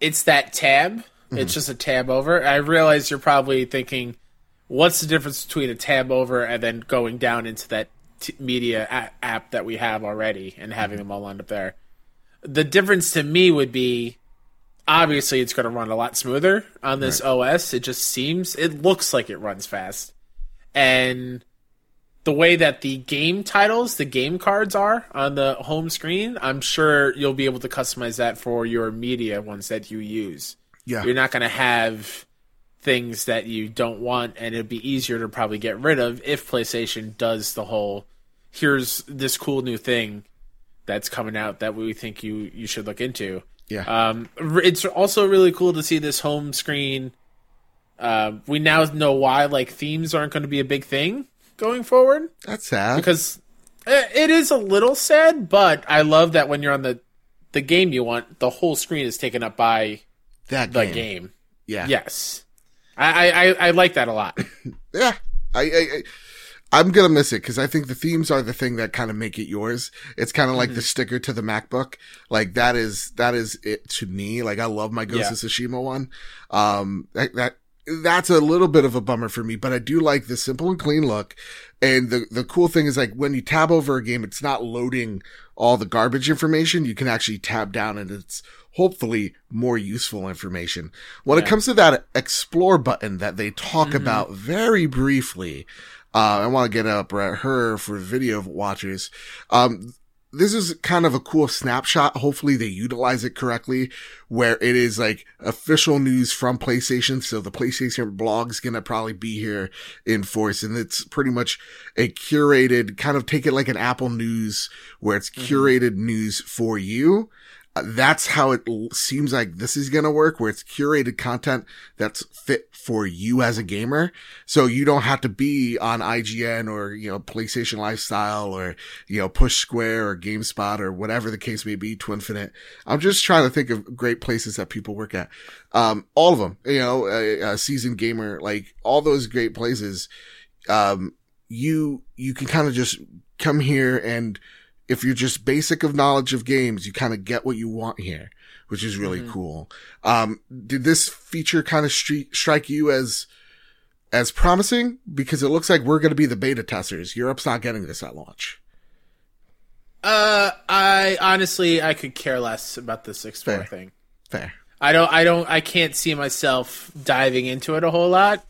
Speaker 2: it's that tab.
Speaker 1: Mm-hmm.
Speaker 2: It's just a tab over. I realize you're probably thinking, what's the difference between a tab over and then going down into that t- media a- app that we have already and having
Speaker 1: Mm-hmm.
Speaker 2: them all lined up there? The difference to me would be obviously it's going to run a lot smoother on this OS. It just seems, it looks like it runs fast. And the way that the game titles, the game cards are on the home screen, I'm sure you'll be able to customize that for your media ones that you use.
Speaker 1: Yeah.
Speaker 2: You're not going to have things that you don't want, and it'd be easier to probably get rid of if PlayStation does the whole here's this cool new thing that's coming out that we think you you should look into.
Speaker 1: Yeah.
Speaker 2: Um, it's also really cool to see this home screen. Uh, we now know why like themes aren't going to be a big thing going forward
Speaker 1: That's sad.
Speaker 2: because uh, it is a little sad, but I love that when you're on the the game you want, the whole screen is taken up by
Speaker 1: that
Speaker 2: the
Speaker 1: game. Yeah.
Speaker 2: Yes, I I, I, I like that a lot.
Speaker 1: Yeah. I, I, I I'm gonna miss it because I think the themes are the thing that kind of make it yours. It's kind of like
Speaker 2: Mm-hmm.
Speaker 1: the sticker to the MacBook. Like that is that is it to me. Like I love my Ghost
Speaker 2: Yeah.
Speaker 1: of Tsushima one. Um, that, that that's a little bit of a bummer for me, but I do like the simple and clean look. And the the cool thing is like when you tab over a game, it's not loading all the garbage information. You can actually tab down and it's hopefully more useful information. When it comes to that explore button that they talk about very briefly, uh, I want to get up uh, her for video watchers. Um, this is kind of a cool snapshot. Hopefully they utilize it correctly where it is like official news from PlayStation. So the PlayStation blog's going to probably be here in force and it's pretty much a curated kind of take it like an Apple news where it's mm-hmm. curated news for you. Uh, that's how it seems like this is going to work where it's curated content that's fit for you as a gamer. So you don't have to be on IGN or, you know, PlayStation Lifestyle or, you know, Push Square or GameSpot or whatever the case may be, Twinfinite. I'm just trying to think of great places that people work at. Um, all of them, you know, a seasoned gamer, like all those great places. Um, you, you can kind of just come here and, if you're just basic of knowledge of games, you kind of get what you want here, which is really
Speaker 2: Mhm.
Speaker 1: cool. Um, did this feature kind of stri- strike you as, as promising? Because it looks like we're going to be the beta testers. Europe's not getting this at launch.
Speaker 2: Uh, I honestly I could care less about the six four
Speaker 1: Fair.
Speaker 2: thing.
Speaker 1: Fair.
Speaker 2: I don't I don't I can't see myself diving into it a whole lot.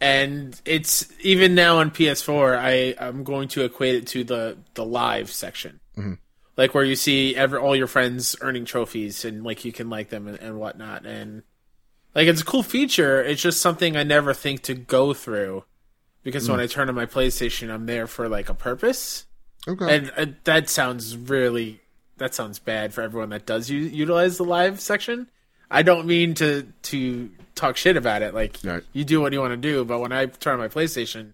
Speaker 2: And it's even now on PS4, I I'm going to equate it to the the live section,
Speaker 1: Mhm.
Speaker 2: like where you see every all your friends earning trophies and like you can like them and, and whatnot. And like it's a cool feature. It's just something I never think to go through because when I turn on my PlayStation, I'm there for like a purpose.
Speaker 1: Okay.
Speaker 2: And uh, that sounds really that sounds bad for everyone that does u- utilize the live section. I don't mean to to talk shit about it. Like
Speaker 1: Right.
Speaker 2: you do what you want to do, but when I turn on my PlayStation,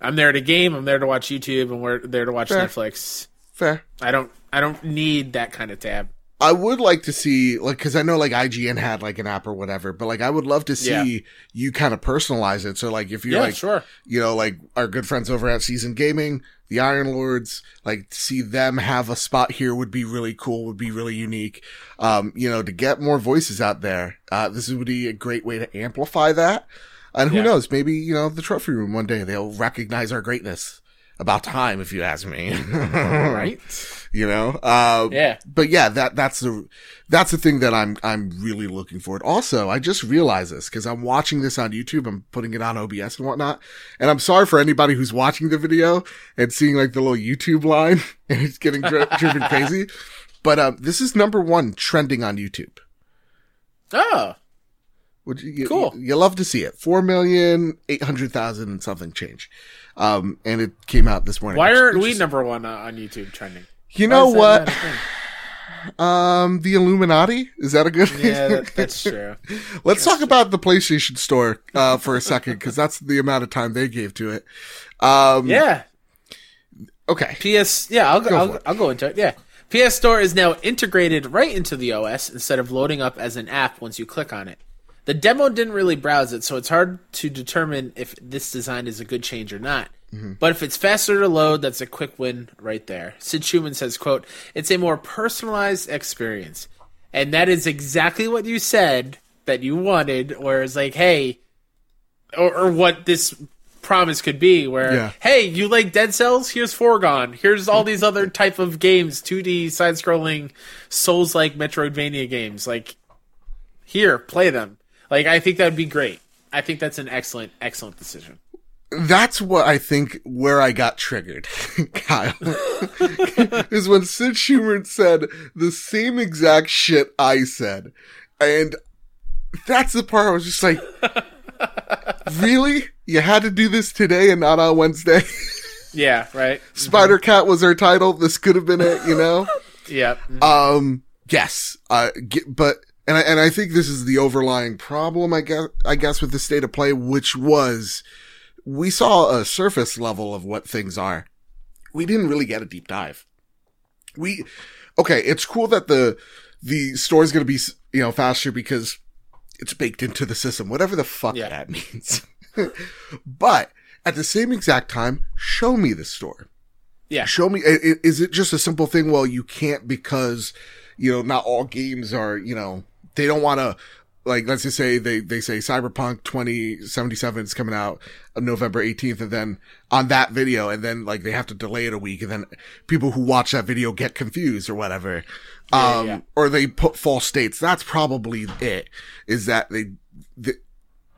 Speaker 2: I'm there to game. I'm there to watch YouTube, and we're there to watch
Speaker 1: Fair.
Speaker 2: Netflix.
Speaker 1: Fair.
Speaker 2: I don't I don't need that kind of tab.
Speaker 1: I would like to see, like, cause I know like IGN had like an app or whatever, but like I would love to see
Speaker 2: Yeah.
Speaker 1: you kind of personalize it. So like if you're
Speaker 2: yeah,
Speaker 1: like,
Speaker 2: sure.
Speaker 1: you know, like our good friends over at Season Gaming, the Iron Lords, like to see them have a spot here would be really cool, would be really unique. Um, you know, to get more voices out there. Uh, this would be a great way to amplify that. And who
Speaker 2: Yeah.
Speaker 1: knows, maybe, you know, the trophy room one day they'll recognize our greatness. About time, if you ask me.
Speaker 2: Right?
Speaker 1: You know? Uh,
Speaker 2: Yeah.
Speaker 1: but yeah, that, that's the, that's the thing that I'm, I'm really looking forward. Also, I just realized this because I'm watching this on YouTube. I'm putting it on OBS and whatnot. And I'm sorry for anybody who's watching the video and seeing like the little YouTube line and it's getting dri- driven crazy. But, um, this is number one trending on YouTube.
Speaker 2: Oh,
Speaker 1: Which you,
Speaker 2: Cool.
Speaker 1: You, you love to see it. Four million, eight hundred thousand and something change. Um, and it came out this morning.
Speaker 2: why aren't
Speaker 1: which
Speaker 2: we
Speaker 1: is-
Speaker 2: number one uh, on YouTube trending?
Speaker 1: You
Speaker 2: Why
Speaker 1: know what?
Speaker 2: not a thing?
Speaker 1: Um, the Illuminati? Is that a good
Speaker 2: Yeah, that, that's true.
Speaker 1: Let's talk about the PlayStation Store uh, for a second because that's the amount of time they gave to it. Um,
Speaker 2: Yeah,
Speaker 1: Okay.
Speaker 2: PS, yeah, I'll go,
Speaker 1: Go
Speaker 2: I'll. I'll go into it. Yeah. PS Store is now integrated right into the OS instead of loading up as an app once you click on it. The demo didn't really browse it, so it's hard to determine if this design is a good change or not.
Speaker 1: Mm-hmm.
Speaker 2: But if it's faster to load, that's a quick win right there. Sid Shuman says, quote, it's a more personalized experience. And that is exactly what you said that you wanted, where it's like, hey, or, or what this promise could be where
Speaker 1: Yeah.
Speaker 2: hey you like dead cells here's foregone here's all these other type of games 2d side scrolling souls like metroidvania games like here play them like i think that would be great i think that's an excellent excellent decision
Speaker 1: That's what I think where I got triggered, Kyle. is when Sid Shuman said the same exact shit I said. And that's the part I was just like, really? You had to do this today and not on Wednesday?
Speaker 2: yeah right
Speaker 1: Spider Cat was our title. This could have been it, you know?
Speaker 2: yeah
Speaker 1: Um, yes, uh, ge- but, and I, and I think this is the overlying problem, I guess, I guess with the state of play, which was we saw a surface level of what things are. We didn't really get a deep dive. We, okay, it's cool that the, the store is going to be, you know, faster because it's baked into the system, whatever the fuck
Speaker 2: Yeah.
Speaker 1: that means. but at the same exact time, show me the store
Speaker 2: yeah
Speaker 1: show me is it just a simple thing well you can't because you know not all games are you know they don't want to like let's just say they they say cyberpunk 2077 is coming out on november 18th and then on that video and then like they have to delay it a week and then people who watch that video get confused or whatever
Speaker 2: Yeah,
Speaker 1: um
Speaker 2: yeah.
Speaker 1: or they put false dates that's probably it is that they, they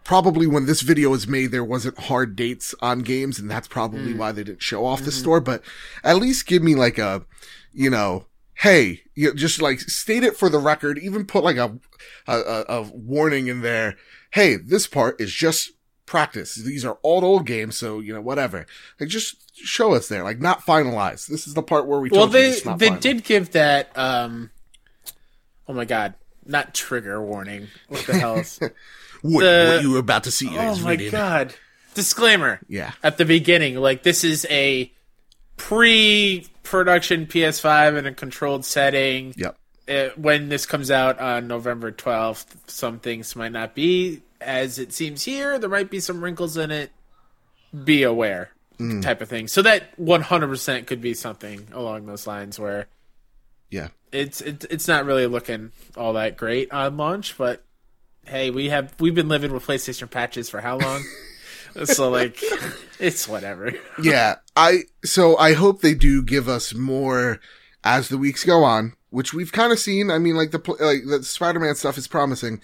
Speaker 1: probably when this video was made, there wasn't hard dates on games, and that's probably why they didn't show off the store. But at least give me like a, you know, hey, you know, just like state it for the record. Even put like a, a, a, warning in there. Hey, this part is just practice. These are old old games, so you know whatever. Like just show us there, like not finalized. This is the part where we
Speaker 2: well they
Speaker 1: it's not
Speaker 2: they did give that um Oh my god, not trigger warning. What the hell? Is...
Speaker 1: What,
Speaker 2: The-
Speaker 1: what you were about to see
Speaker 2: oh my
Speaker 1: rated.
Speaker 2: god. Disclaimer.
Speaker 1: Yeah.
Speaker 2: At the beginning, like this is a pre-production PS5 in a controlled setting.
Speaker 1: Yep.
Speaker 2: uh, when this comes out on November 12th, some things might not be as it seems here. There might be some wrinkles in it. Be aware, type of thing. So that 100% could be something along those lines where
Speaker 1: Yeah.
Speaker 2: it's it's it's not really looking all that great on launch, but hey, we have we've been living with PlayStation patches for how long? so like, it's whatever.
Speaker 1: Yeah. I, so I hope they do give us more as the weeks go on, which we've kind of seen. I mean, like the, like the Spider-Man stuff is promising.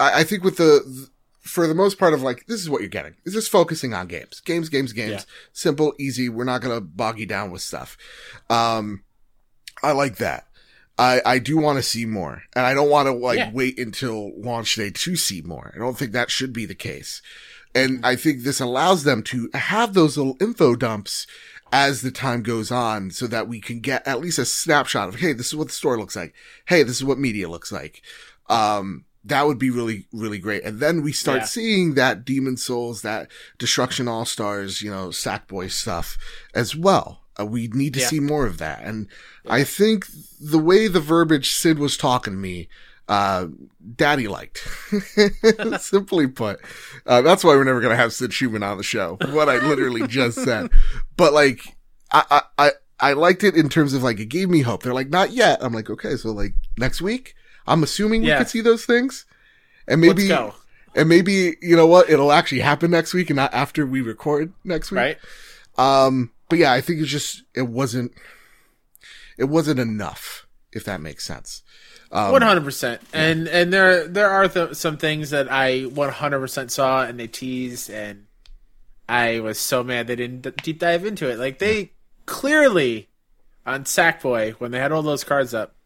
Speaker 1: I, I think with the, for the most part of like, this is what you're getting. It's just focusing on games, games, games, games.
Speaker 2: Yeah.
Speaker 1: Simple, easy. We're not going to bog you down with stuff. Um, I like that. I, I do want to see more and I don't want to like
Speaker 2: Yeah.
Speaker 1: wait until launch day to see more. I don't think that should be the case. And I think this allows them to have those little info dumps as the time goes on so that we can get at least a snapshot of, Hey, this is what the store looks like. Hey, this is what media looks like. Um, that would be really, really great. And then we start
Speaker 2: Yeah.
Speaker 1: seeing that Demon's Souls, that Destruction All Stars, you know, Sackboy stuff as well. Uh, we need to
Speaker 2: Yeah.
Speaker 1: see more of that. And I think the way the verbiage Sid was talking to me, uh, daddy liked. Simply put. Uh, that's why we're never going to have Sid Shuman on the show. What I literally just said. But like, I, I, I, liked it in terms of like, it gave me hope. They're like, not yet. I'm like, okay, so like next week, I'm assuming we could see those things. And maybe, and maybe, you know what? It'll actually happen next week and not after we record next week.
Speaker 2: Right?
Speaker 1: Um, but yeah, I think it's just, it wasn't, it wasn't enough, if that makes sense. Um,
Speaker 2: One hundred percent, and and there there are th- some things that I one hundred percent saw and they teased, and I was so mad they didn't d- deep dive into it. Like they clearly on Sackboy when they had all those cards up,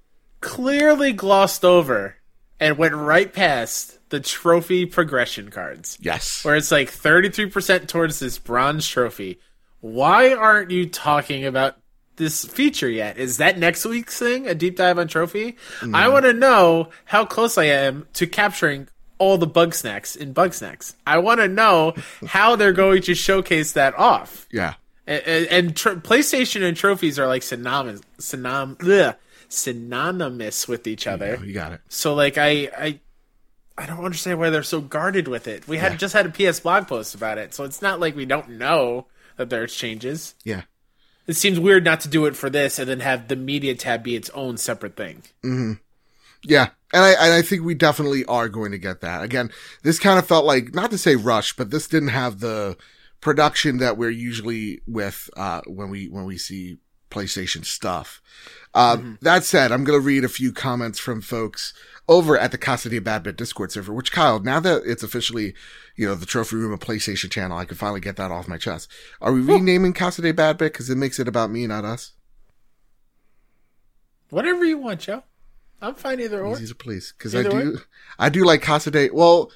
Speaker 2: clearly glossed over and went right past the trophy progression cards,
Speaker 1: yes.
Speaker 2: where it's like thirty three percent towards this bronze trophy. Why aren't you talking about this feature yet? Is that next week's thing? A deep dive on trophy? I want to know how close I am to capturing all the Bugsnax in Bugsnax. I want to know how they're going to showcase that off.
Speaker 1: Yeah.
Speaker 2: And, and, and tr- PlayStation and trophies are like synonymous, synom- synonymous with each other.
Speaker 1: Oh, you got it.
Speaker 2: So like I I I don't understand why they're so guarded with it. We had just had a PS blog post about it, so it's not like we don't know that there's changes.
Speaker 1: Yeah.
Speaker 2: It seems weird not to do it for this and then have the media tab be its own separate thing.
Speaker 1: Yeah. And I, and I think we definitely are going to get that. Again, this kind of felt like, not to say rush, but this didn't have the production that we're usually with, uh, when we, when we see PlayStation stuff. Um, that said, I'm going to read a few comments from folks over at the Casa de Bad Bit Discord server, which Kyle, now that it's officially, you know, the Trophy Room of PlayStation channel, I can finally get that off my chest. Are we renaming Casa de Bad Bit? Cause it makes it about me, not us.
Speaker 2: Whatever you want, Joe. I'm fine either or.
Speaker 1: Easy to please. Cause I do, I do like Casa de, well,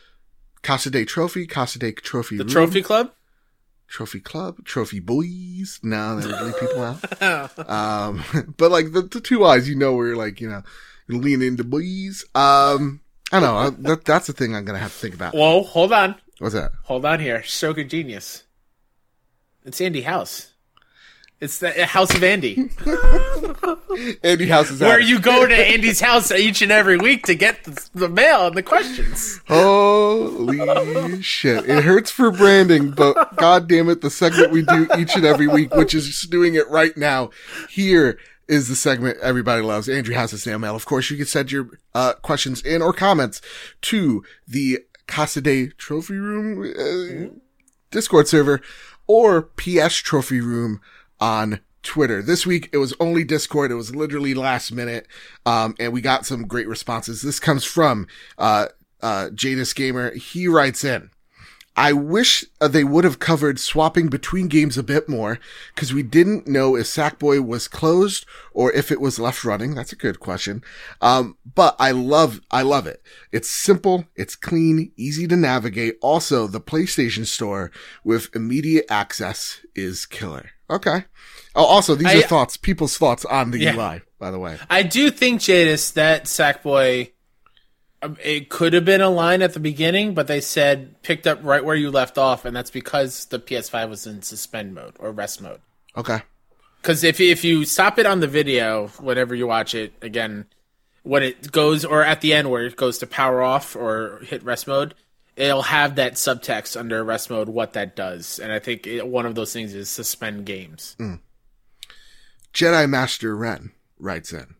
Speaker 1: Casa de Trophy, Casa de Trophy
Speaker 2: The
Speaker 1: Room,
Speaker 2: Trophy Club?
Speaker 1: Trophy Club, Trophy Boys. No, they leave people out. Um, but like the, the two eyes, you know, where you're like, you know, you lean into boys. Um, I don't know. I, that, that's the thing I'm going to have to think about.
Speaker 2: Whoa, hold on.
Speaker 1: What's that?
Speaker 2: Hold on here. Shogun Genius. It's Andy House. It's the House of Andy.
Speaker 1: Andy House is
Speaker 2: where
Speaker 1: out.
Speaker 2: you go to Andy's house each and every week to get the, the mail and the questions.
Speaker 1: Holy shit. It hurts for branding, but god damn it, the segment we do each and every week, which is just doing it right now, here is the segment everybody loves. Andrew House's snail mail. Of course, you can send your uh, questions in or comments to the Casa de Trophy Room uh, Discord server or PS Trophy Room on Twitter. This week it was only Discord. It was literally last minute. Um, and we got some great responses. This comes from, uh, uh, Jadis Gamer. He writes in, I wish uh, they would have covered swapping between games a bit more because we didn't know if Sackboy was closed or if it was left running. That's a good question. Um, but I love, I love it. It's simple. It's clean, easy to navigate. Also, the PlayStation store with immediate access is killer. Okay. Oh, also, these
Speaker 2: I-
Speaker 1: are thoughts, people's thoughts on the
Speaker 2: Yeah.
Speaker 1: UI. by the way.
Speaker 2: I do think Jadis that Sackboy. Um, It could have been a line at the beginning, but they said picked up right where you left off, and that's because the PS5 was in suspend mode or rest mode.
Speaker 1: Okay.
Speaker 2: Because if if you stop it on the video, whenever you watch it again, when it goes or at the end where it goes to power off or hit rest mode, it'll have that subtext under rest mode what that does, and I think it, one of those things is suspend games.
Speaker 1: Jedi Master Ren writes in.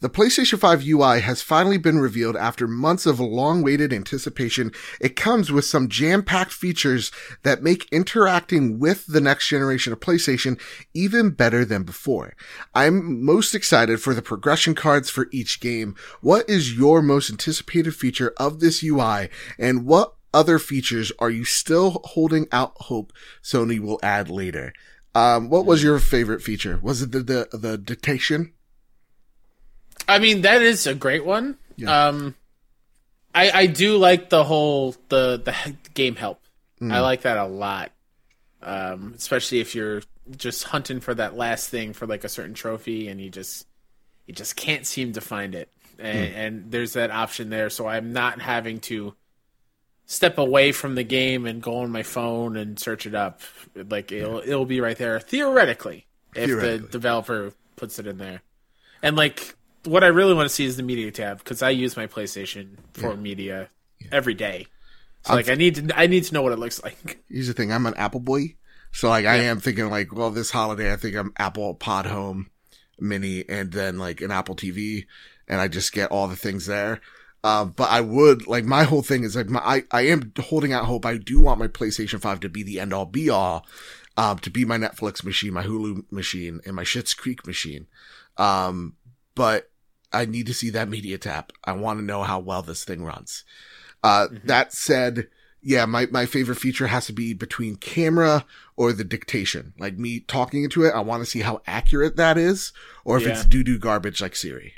Speaker 1: The PlayStation 5 UI has finally been revealed after months of long waited anticipation. It comes with some jam packed features that make interacting with the next generation of PlayStation even better than before. I'm most excited for the progression cards for each game. What is your most anticipated feature of this UI and what other features are you still holding out hope Sony will add later? Um, what was your favorite feature? Was it the, the, the dictation?
Speaker 2: I mean, that is a great one.
Speaker 1: Yeah.
Speaker 2: Um, I I do like the whole the the game help. I like that a lot. Um, especially if you're just hunting for that last thing for like a certain trophy and you just you just can't seem to find it. And, and there's that option there, so I'm not having to step away from the game and go on my phone and search it up. Like it'll it'll be right there theoretically if
Speaker 1: Theoretically.
Speaker 2: the developer puts it in there. And like what I really want to see is the media tab because I use my PlayStation for media every day. So like I need to I need to know what it looks like.
Speaker 1: Here's the thing. I'm an Apple boy. So like I am thinking like, well, this holiday, I think I'm Apple Pod Home Mini and then like an Apple TV and I just get all the things there. Uh, but I would like my whole thing is like my, I, I am holding out hope. I do want my PlayStation 5 to be the end all be all, um, to be my Netflix machine, my Hulu machine and my Schitt's Creek machine. Um, but I need to see that media tap. I want to know how well this thing runs. Uh, mm-hmm. that said, yeah, my, my favorite feature has to be between camera or the dictation. Like me talking into it, I want to see how accurate that is, or if
Speaker 2: Yeah.
Speaker 1: it's doo doo garbage like Siri.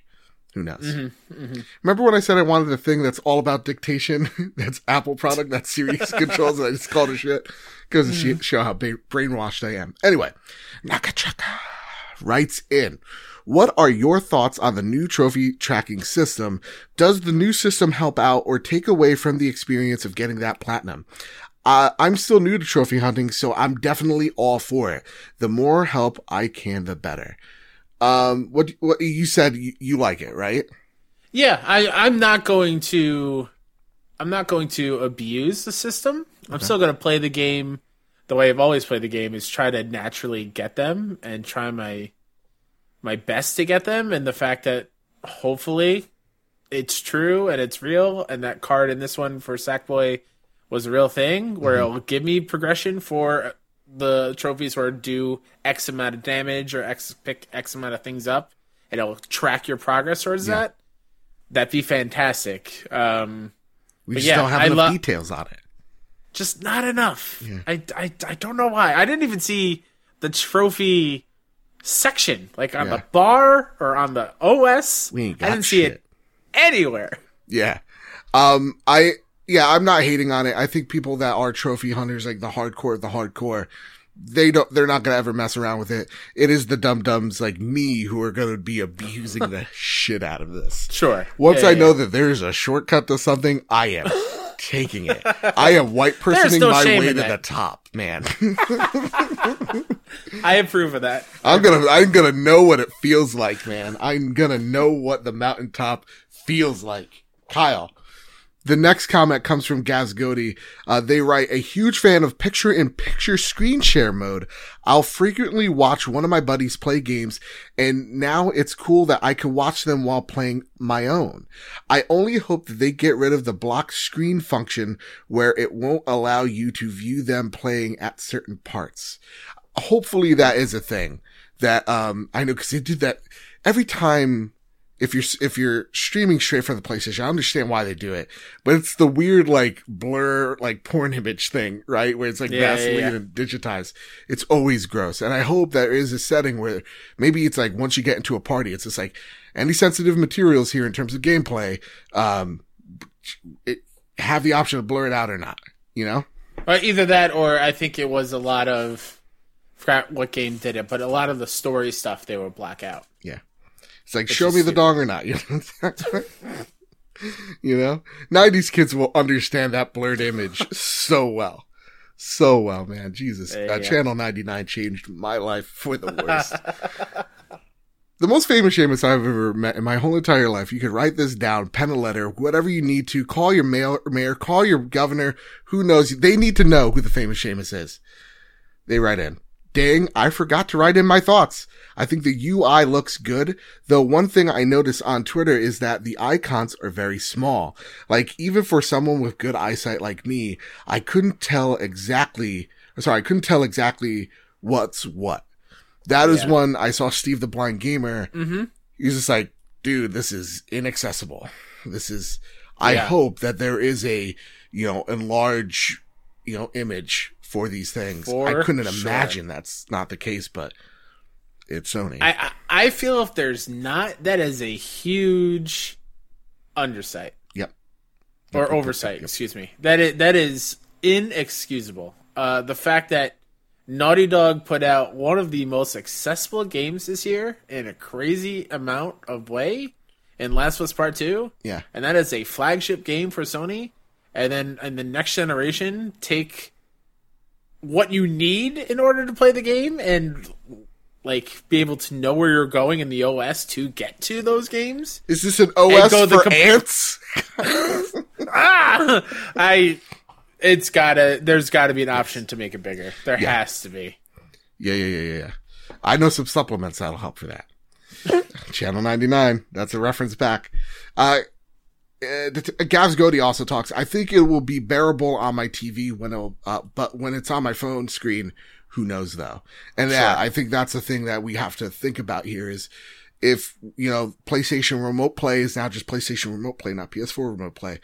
Speaker 1: Who knows? Mm-hmm, mm-hmm. Remember when I said I wanted a thing that's all about dictation? that's Apple product, that's Siri controls, and I just called it shit? Goes to sh- show how ba- brainwashed I am. Anyway, Nakachaka writes in. What are your thoughts on the new trophy tracking system? Does the new system help out or take away from the experience of getting that platinum? Uh, I'm still new to trophy hunting, so I'm definitely all for it. The more help I can, the better. Um, what, what you said you, you like it, right?
Speaker 2: Yeah, I I'm not going to I'm not going to abuse the system. I'm still going to play the game the way I've always played the game is try to naturally get them and try my my best to get them and the fact that hopefully it's true and it's real and that card in this one for Sackboy was a real thing where it'll give me progression for the trophies where do X amount of damage or X pick X amount of things up and it'll track your progress towards that. That'd be fantastic. Um,
Speaker 1: We just
Speaker 2: yeah,
Speaker 1: don't have
Speaker 2: I
Speaker 1: enough
Speaker 2: lo-
Speaker 1: details on it.
Speaker 2: just not enough. I, I, I don't know why. I didn't even see the trophy section, like on
Speaker 1: Yeah.
Speaker 2: the bar or on the OS.
Speaker 1: We ain't
Speaker 2: I didn't see it anywhere.
Speaker 1: Yeah. Um, I, yeah, I'm not hating on it. I think people that are trophy hunters, like the hardcore, the hardcore, they don't, they're not going to ever mess around with it. It is the dum dums like me who are going to be abusing the shit out of this.
Speaker 2: Sure.
Speaker 1: Once
Speaker 2: Yeah,
Speaker 1: I
Speaker 2: yeah,
Speaker 1: know that there's a shortcut to something, I am taking it. I am white personing
Speaker 2: no
Speaker 1: my way to
Speaker 2: that.
Speaker 1: the top, man.
Speaker 2: I approve of that.
Speaker 1: I'm gonna, I'm gonna know what it feels like, man. I'm gonna know what the mountaintop feels like. Kyle. The next comment comes from Gaz Gody. Uh, they write, a huge fan of picture in picture screen share mode. I'll frequently watch one of my buddies play games and now it's cool that I can watch them while playing my own. I only hope that they get rid of the block screen function where it won't allow you to view them playing at certain parts hopefully that is a thing that um I know because they did that every time. If you're if you're streaming straight from the PlayStation, I understand why they do it, but it's the weird like blur like porn image thing, right? Where it's like
Speaker 2: Yeah, yeah,
Speaker 1: Vaseline
Speaker 2: yeah.
Speaker 1: and digitized. It's always gross, and I hope there is a setting where maybe it's like once you get into a party, it's just like any sensitive materials here in terms of gameplay. Um, it, have the option to blur it out or not. You know?
Speaker 2: Or either that, or I think it was a lot of. Forgot what game did it, but a lot of the story stuff they would black out.
Speaker 1: Yeah. It's like, show me the dong or not. You know? you know, '90s kids will understand that blurred image so well, so well, man. Jesus, uh, Channel 99 changed my life for the worst. the most famous Seamus I've ever met in my whole entire life. You could write this down, pen a letter, whatever you need to. Call your mayor, mayor, call your governor. Who knows? They need to know who the famous Seamus is. They write in. Dang, I forgot to write in my thoughts. I think the UI looks good, though one thing I notice on Twitter is that the icons are very small. Like, even for someone with good eyesight like me, I couldn't tell exactly, sorry, I couldn't tell exactly what's what. That is yeah. when I saw Steve the Blind Gamer. Mm-hmm. He's just like, dude, this is inaccessible. This is, I yeah. hope that there is a, you know, enlarge, you know, image for these things. For I couldn't sure. imagine that's not the case, but it's Sony.
Speaker 2: I, I, I feel if there's not, that is a huge undersight.
Speaker 1: Yep.
Speaker 2: Or yep, oversight, yep. excuse me. That is that is inexcusable. Uh, the fact that Naughty Dog put out one of the most accessible games this year in a crazy amount of way in Last of Us Part Two.
Speaker 1: Yeah,
Speaker 2: and that is a flagship game for Sony. And then in the next generation, take what you need in order to play the game and like be able to know where you're going in the OS to get to those games.
Speaker 1: Is this an OS for comp- ants?
Speaker 2: ah, I. It's gotta. There's got to be an option to make it bigger. There yeah. has to be.
Speaker 1: Yeah, yeah, yeah, yeah. I know some supplements that'll help for that. Channel 99. That's a reference back. Uh, uh, Gavs Gody also talks. I think it will be bearable on my TV when it, uh, but when it's on my phone screen, who knows though? And yeah, I think that's the thing that we have to think about here is if, you know, PlayStation Remote Play is now just PlayStation Remote Play, not PS4 Remote Play.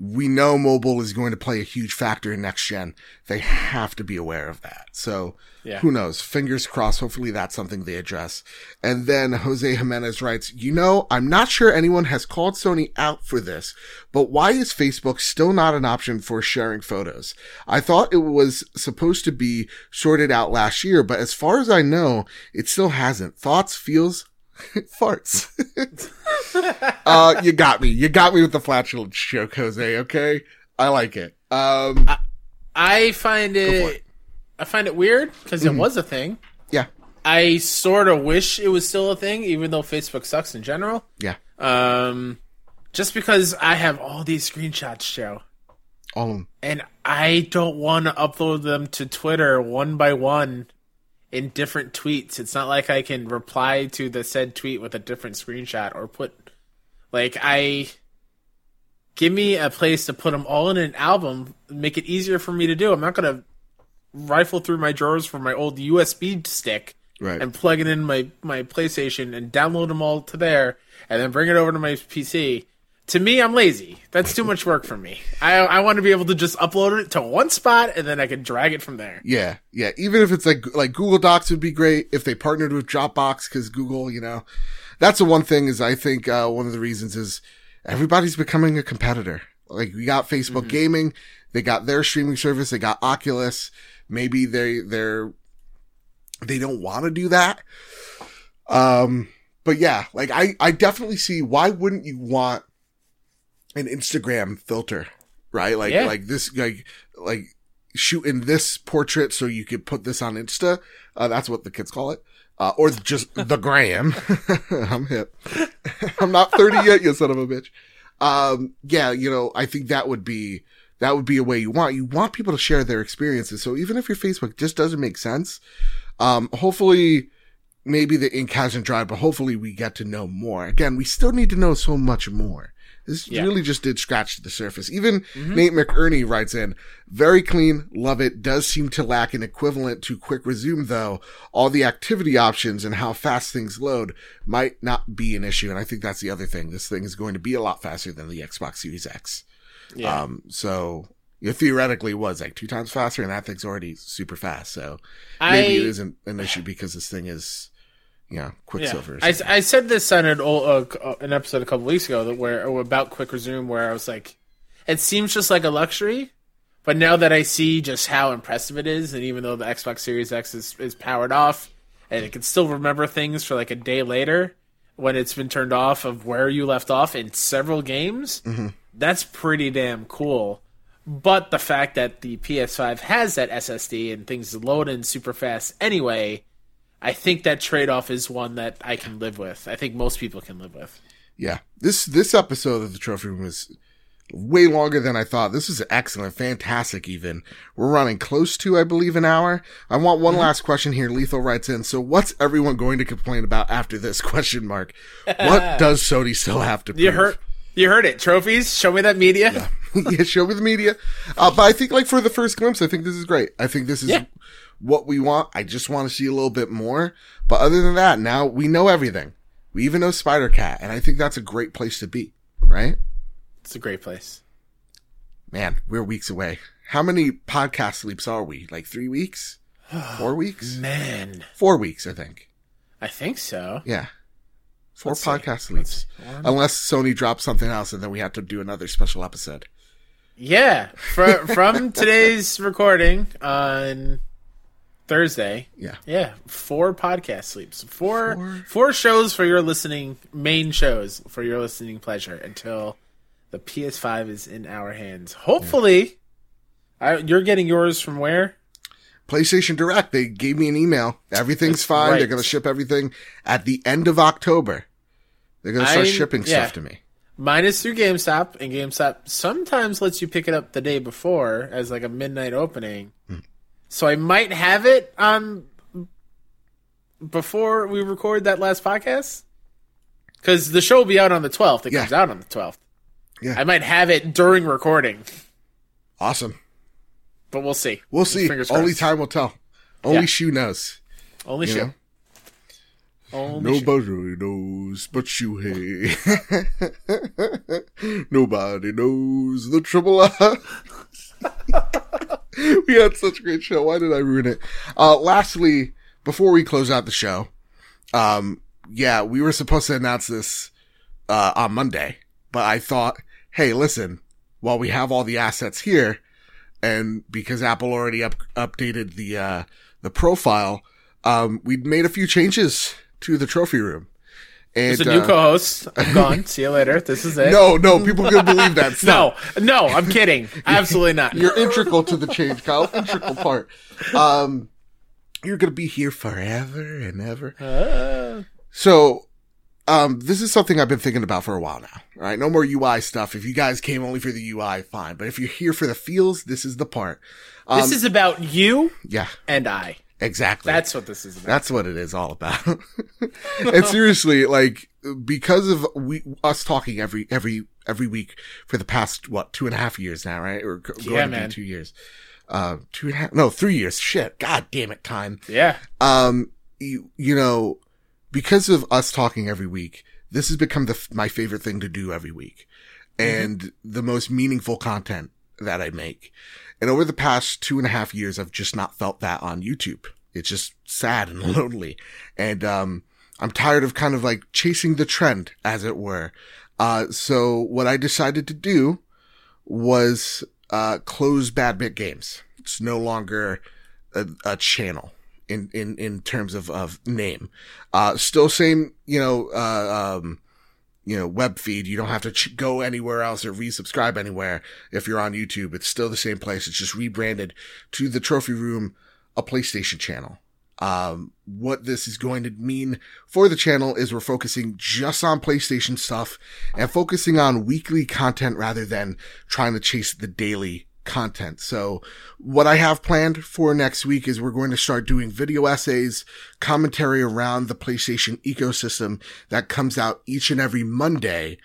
Speaker 1: We know mobile is going to play a huge factor in next gen. They have to be aware of that. So yeah. who knows? Fingers crossed. Hopefully that's something they address. And then Jose Jimenez writes, you know, I'm not sure anyone has called Sony out for this, but why is Facebook still not an option for sharing photos? I thought it was supposed to be sorted out last year, but as far as I know, it still hasn't. Thoughts, feels, farts. uh, you got me. You got me with the flatulence joke, Jose. Okay, I like it. Um,
Speaker 2: I, I find it, it, I find it weird because mm-hmm. it was a thing.
Speaker 1: Yeah.
Speaker 2: I sort of wish it was still a thing, even though Facebook sucks in general.
Speaker 1: Yeah.
Speaker 2: Um, just because I have all these screenshots, Joe.
Speaker 1: All of them.
Speaker 2: And I don't want to upload them to Twitter one by one in different tweets. It's not like I can reply to the said tweet with a different screenshot or put like I give me a place to put them all in an album, make it easier for me to do. I'm not going to rifle through my drawers for my old USB stick
Speaker 1: right.
Speaker 2: and plug it in my my PlayStation and download them all to there and then bring it over to my PC to me, I'm lazy. That's too much work for me. I I want to be able to just upload it to one spot and then I can drag it from there.
Speaker 1: Yeah, yeah. Even if it's like like Google Docs would be great if they partnered with Dropbox because Google, you know, that's the one thing is I think uh, one of the reasons is everybody's becoming a competitor. Like we got Facebook mm-hmm. Gaming, they got their streaming service, they got Oculus. Maybe they they're they don't want to do that. Um, but yeah, like I I definitely see why wouldn't you want an Instagram filter, right? Like yeah. like this like like shooting this portrait so you could put this on Insta. Uh, that's what the kids call it. Uh, or just the gram. I'm hip. I'm not 30 yet, you son of a bitch. Um, yeah, you know, I think that would be, that would be a way you want. You want people to share their experiences. So even if your Facebook just doesn't make sense, um, hopefully, maybe the ink hasn't dried, but hopefully we get to know more. Again, we still need to know so much more. This yeah. really just did scratch the surface. Even mm-hmm. Nate McErney writes in, very clean, love it. Does seem to lack an equivalent to quick resume though. All the activity options and how fast things load might not be an issue. And I think that's the other thing. This thing is going to be a lot faster than the Xbox Series X. Yeah. Um, so it theoretically was like two times faster and that thing's already super fast. So maybe I, it isn't an issue because this thing is, yeah, Quicksilver.
Speaker 2: Yeah. I, I said this on an, old, uh, an episode a couple weeks ago that where about Quick Resume, where I was like, it seems just like a luxury, but now that I see just how impressive it is, and even though the Xbox Series X is, is powered off and it can still remember things for like a day later, when it's been turned off of where you left off in several games, that's pretty damn cool. But the fact that the PS5 has that SSD and things load in super fast anyway, I think that trade off is one that I can live with. I think most people can live with.
Speaker 1: Yeah. This this episode of the trophy room is way longer than I thought. This is excellent, fantastic even. We're running close to, I believe, an hour. I want
Speaker 2: Mm-hmm.
Speaker 1: one last question here. Lethal writes in. So what's everyone going to complain about after this question mark? What does Sony still have to prove?
Speaker 2: You heard you heard it. Trophies, show me that media.
Speaker 1: yeah, show me the media. Uh, but I think like for the first glimpse, I think this is great. I think this is
Speaker 2: Yeah.
Speaker 1: what we want. I just want to see a little bit more. But other than that, now we know everything. We even know Spider Cat, and I think that's a great place to be, right?
Speaker 2: It's a great place.
Speaker 1: Man, we're weeks away. How many podcast sleeps are we? Like three weeks? Four weeks?
Speaker 2: Man,
Speaker 1: Four weeks, I think.
Speaker 2: I think so.
Speaker 1: Yeah. 4
Speaker 2: Let's see.
Speaker 1: podcast sleeps. Unless Sony drops something else and then we have to do another special episode.
Speaker 2: Yeah, fr- from today's recording on Thursday.
Speaker 1: Yeah.
Speaker 2: Yeah, four podcast sleeps, four
Speaker 1: Four.
Speaker 2: four shows for your listening main shows for your listening pleasure until the PS5 is in our hands. Hopefully, I, you're getting yours from where?
Speaker 1: PlayStation Direct, they gave me an email. Everything's fine.
Speaker 2: right.
Speaker 1: They're going to ship everything at the end of October. They're to start
Speaker 2: I'm-
Speaker 1: shipping
Speaker 2: yeah.
Speaker 1: stuff to me.
Speaker 2: Mine is through GameStop, and GameStop sometimes lets you pick it up the day before as like a midnight opening. Hmm. So I might have it on before we record that last podcast. Because the show will be out on the 12th. It
Speaker 1: Yeah.
Speaker 2: comes out on the 12th.
Speaker 1: Yeah.
Speaker 2: I might have it during recording,
Speaker 1: Awesome.
Speaker 2: but we'll see.
Speaker 1: We'll see. Only time will tell. Only
Speaker 2: Yeah.
Speaker 1: Shu knows.
Speaker 2: Only
Speaker 1: you
Speaker 2: show.
Speaker 1: know?
Speaker 2: Show.
Speaker 1: Nobody knows but you, hey. Nobody knows the trouble I. we had such a great show. Why did I ruin it? Uh, lastly, before we close out the show, um, yeah, we were supposed to announce this, uh, on Monday, but I thought, hey, listen, while we have all the assets here, and because Apple already up, updated the, uh, the profile, um, we made a few changes to the trophy room. And,
Speaker 2: There's a new
Speaker 1: uh,
Speaker 2: co-host. I'm gone. See you later. This is it.
Speaker 1: no, no, people can believe that.
Speaker 2: No, no. I'm kidding. Absolutely not.
Speaker 1: You're integral to the change, Kyle. Integral part. Um, you're gonna be here forever and ever.
Speaker 2: Uh,
Speaker 1: So, um, this is something I've been thinking about for a while now. Right, no more UI stuff. If you guys came only for the UI, fine. But if you're here for the feels, this is the part. Um,
Speaker 2: this is about you
Speaker 1: yeah,
Speaker 2: and I.
Speaker 1: exactly.
Speaker 2: That's what this is about.
Speaker 1: That's what it is all about. and seriously, like because of we us talking every every every week for the past what two and a half years now, right? Or go- going
Speaker 2: Yeah,
Speaker 1: to be
Speaker 2: man.
Speaker 1: two years. Uh, two and a half? No, three years. Shit. God damn it, time.
Speaker 2: yeah.
Speaker 1: Um, you you know, because of us talking every week, this has become the my favorite thing to do every week, and the most meaningful content that I make. And over the past two and a half years, I've just not felt that on YouTube. It's just sad and lonely, and um, I'm tired of kind of like chasing the trend, as it were. Uh, so what I decided to do was uh, close Bad Bit Games. It's no longer a, a channel in, in, in terms of, of name. Uh, still same, you know, uh, um, you know, web feed. You don't have to ch- go anywhere else or resubscribe anywhere. If you're on YouTube, it's still the same place. It's just rebranded to the trophy room, a PlayStation channel. Um, what this is going to mean for the channel is we're focusing just on PlayStation stuff and focusing on weekly content rather than trying to chase the daily content. So what I have planned for next week is we're going to start doing video essays, commentary around the PlayStation ecosystem that comes out each and every Monday.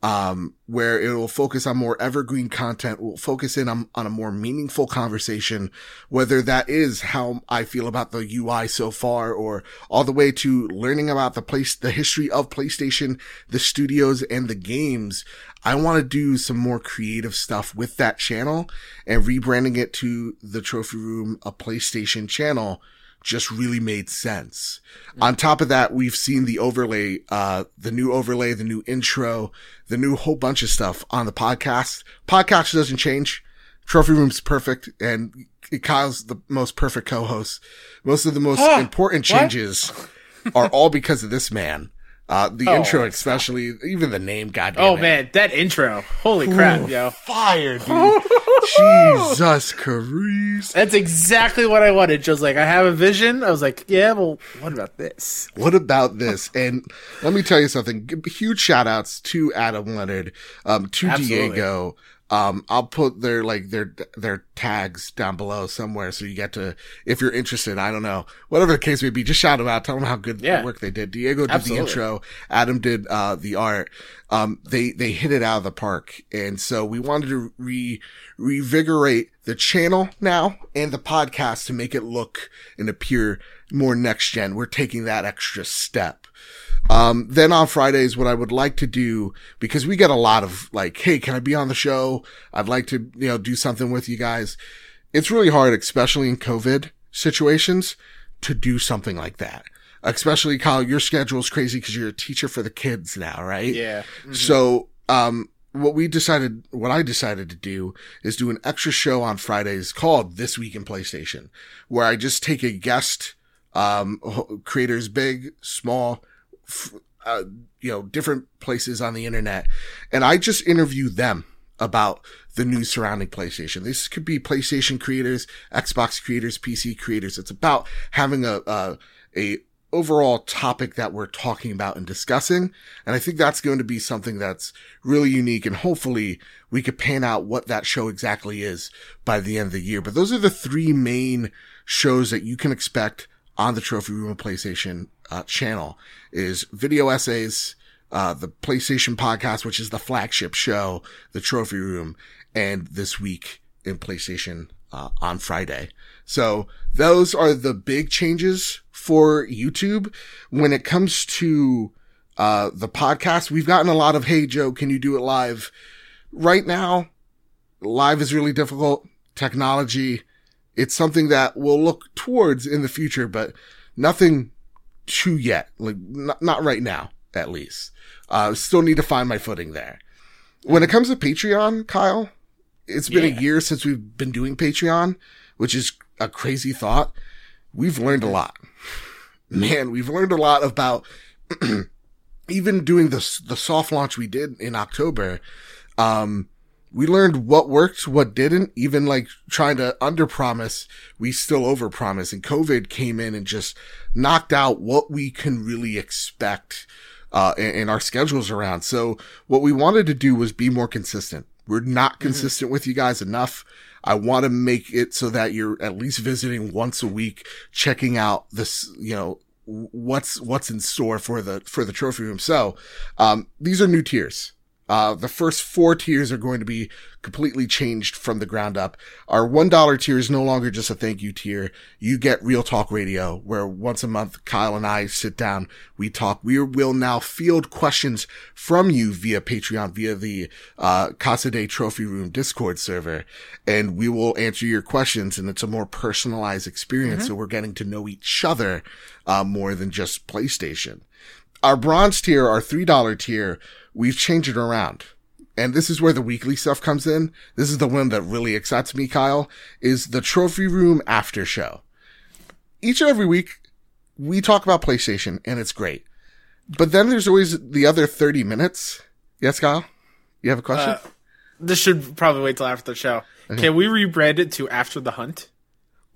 Speaker 1: Um, where it will focus on more evergreen content, will focus in on, on a more meaningful conversation, whether that is how I feel about the UI so far or all the way to learning about the place, the history of PlayStation, the studios and the games. I want to do some more creative stuff with that channel and rebranding it to the trophy room, a PlayStation channel just really made sense. On top of that, we've seen the overlay, uh, the new overlay, the new intro, the new whole bunch of stuff on the podcast. Podcast doesn't change. Trophy Room's perfect and Kyle's the most perfect co-host. Most of the most
Speaker 2: Huh,
Speaker 1: important changes are all because of this man. Uh, the
Speaker 2: Oh,
Speaker 1: intro, especially, even the name, goddamn
Speaker 2: Oh
Speaker 1: it.
Speaker 2: man, that intro! Holy crap, yo!
Speaker 1: Fire, dude. Jesus Christ.
Speaker 2: That's exactly what I wanted. Joe's like, I have a vision. I was like, yeah, well, what about this?
Speaker 1: What about this? And let me tell you something. Huge shout outs to Adam Leonard, um, to
Speaker 2: Absolutely.
Speaker 1: Diego. Um, I'll put their, like, their, their tags down below somewhere. So you get to, if you're interested, I don't know, whatever the case may be, just shout them out. Tell them how good
Speaker 2: Yeah.
Speaker 1: work they did. Diego did
Speaker 2: Absolutely.
Speaker 1: the intro. Adam did, uh, the art. Um, they, they hit it out of the park. And so we wanted to re, revigorate the channel now and the podcast to make it look and appear more next gen. We're taking that extra step. Um, then on Fridays, what I would like to do, because we get a lot of like, Hey, can I be on the show? I'd like to, you know, do something with you guys. It's really hard, especially in COVID situations to do something like that. Especially Kyle, your schedule's crazy because you're a teacher for the kids now, right?
Speaker 2: Yeah,
Speaker 1: So, um, what we decided, what I decided to do is do an extra show on Fridays called This Week in PlayStation, where I just take a guest, um, creators big, small, uh, you know, different places on the internet, and I just interview them about the news surrounding PlayStation. This could be PlayStation creators, Xbox creators, PC creators. It's about having a, a, a overall topic that we're talking about and discussing. And I think that's going to be something that's really unique and hopefully we could pan out what that show exactly is by the end of the year. But those are the three main shows that you can expect on the Trophy Room PlayStation uh, channel is video essays, uh, the PlayStation podcast, which is the flagship show, the Trophy Room, and this week in PlayStation uh, on Friday. So those are the big changes for YouTube. When it comes to uh, the podcast, we've gotten a lot of, "Hey Joe, can you do it live?" Right now, live is really difficult. Technology, it's something that we'll look towards in the future, but nothing to yet. Like not, not right now, at least. Uh, still need to find my footing there. When it comes to Patreon, Kyle, it's been
Speaker 2: Yeah.
Speaker 1: a year since we've been doing Patreon, which is a crazy thought. We've learned a lot. Man, we've learned a lot about even doing the the soft launch we did in October. Um, we learned what worked, what didn't. Even like trying to under promise, we still over promise. And COVID came in and just knocked out what we can really expect, uh, our schedules around. So what we wanted to do was be more consistent. We're not consistent with you guys enough. I want to make it so that you're at least visiting once a week, checking out this, you know, what's, what's in store for the, for the trophy room. So, um, these are new tiers. Uh, the first four tiers are going to be completely changed from the ground up. Our $1 tier is no longer just a thank you tier. You get real talk radio where once a month, Kyle and I sit down, we talk. We will now field questions from you via Patreon, via the, uh, Casa de Trophy Room Discord server. And we will answer your questions and it's a more personalized experience. So we're getting to know each other, uh, more than just PlayStation our bronze tier, our $3 tier, we've changed it around. And this is where the weekly stuff comes in. This is the one that really excites me, Kyle, is the trophy room after show. Each and every week, we talk about PlayStation and it's great. But then there's always the other 30 minutes. Yes, Kyle? You have a question?
Speaker 2: Uh, this should probably wait till after the show. Can we rebrand it to After the Hunt?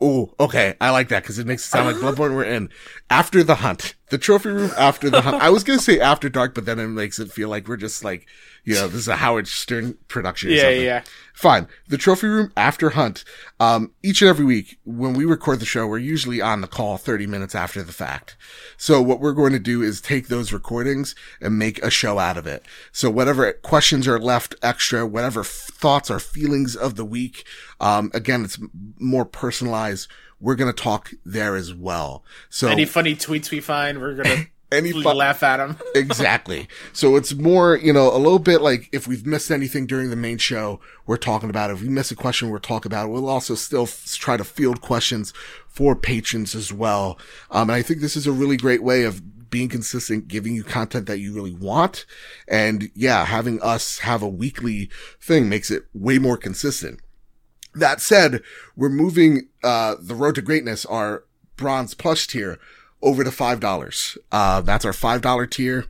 Speaker 1: Oh, okay. I like that because it makes it sound like Bloodborne we're in. After the hunt. The trophy room after the hunt. I was going to say after dark, but then it makes it feel like we're just like, you know, this is a Howard Stern production or
Speaker 2: Yeah,
Speaker 1: something.
Speaker 2: yeah.
Speaker 1: Fine. The trophy room after hunt. Um, each and every week when we record the show, we're usually on the call 30 minutes after the fact. So what we're going to do is take those recordings and make a show out of it. So whatever questions are left extra, whatever f- thoughts or feelings of the week, um, again, it's m- more personalized. We're going to talk there as well. So
Speaker 2: Any funny tweets we find, we're gonna
Speaker 1: Any fu-
Speaker 2: laugh at them.
Speaker 1: exactly. So it's more, you know, a little bit like if we've missed anything during the main show, we're talking about it. If we miss a question, we're talking about it. We'll also still f- try to field questions for patrons as well. Um, and I think this is a really great way of being consistent, giving you content that you really want. And yeah, having us have a weekly thing makes it way more consistent. That said, we're moving, uh, the road to greatness, our bronze plus tier over to $5. Uh, that's our $5 tier.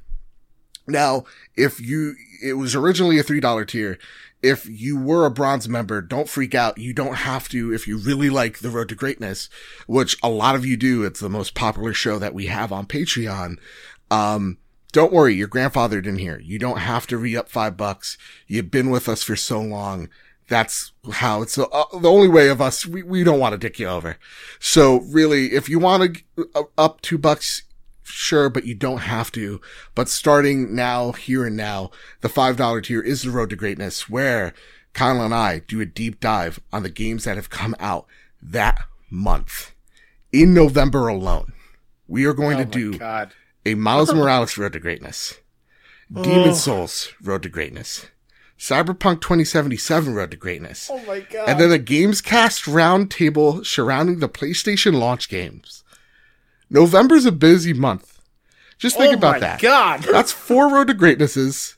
Speaker 1: Now, if you, it was originally a $3 tier. If you were a bronze member, don't freak out. You don't have to, if you really like the road to greatness, which a lot of you do. It's the most popular show that we have on Patreon. Um, don't worry, you're grandfathered in here. You don't have to re up five bucks. You've been with us for so long. That's how it's uh, the only way of us. We, we don't want to dick you over. So really, if you want to uh, up two bucks, sure, but you don't have to. But starting now, here and now, the $5 tier is the road to greatness where Kyle and I do a deep dive on the games that have come out that month in November alone. We are going
Speaker 2: Oh
Speaker 1: to do
Speaker 2: God.
Speaker 1: a Miles Morales Road to Greatness, Demon's Souls Road to Greatness, Cyberpunk 2077 Road to Greatness,
Speaker 2: Oh my God.
Speaker 1: and then a Gamescast roundtable surrounding the PlayStation launch games. November's a busy month. Just think about that.
Speaker 2: oh
Speaker 1: about
Speaker 2: my
Speaker 1: that.
Speaker 2: God.
Speaker 1: That's four Road to Greatnesses.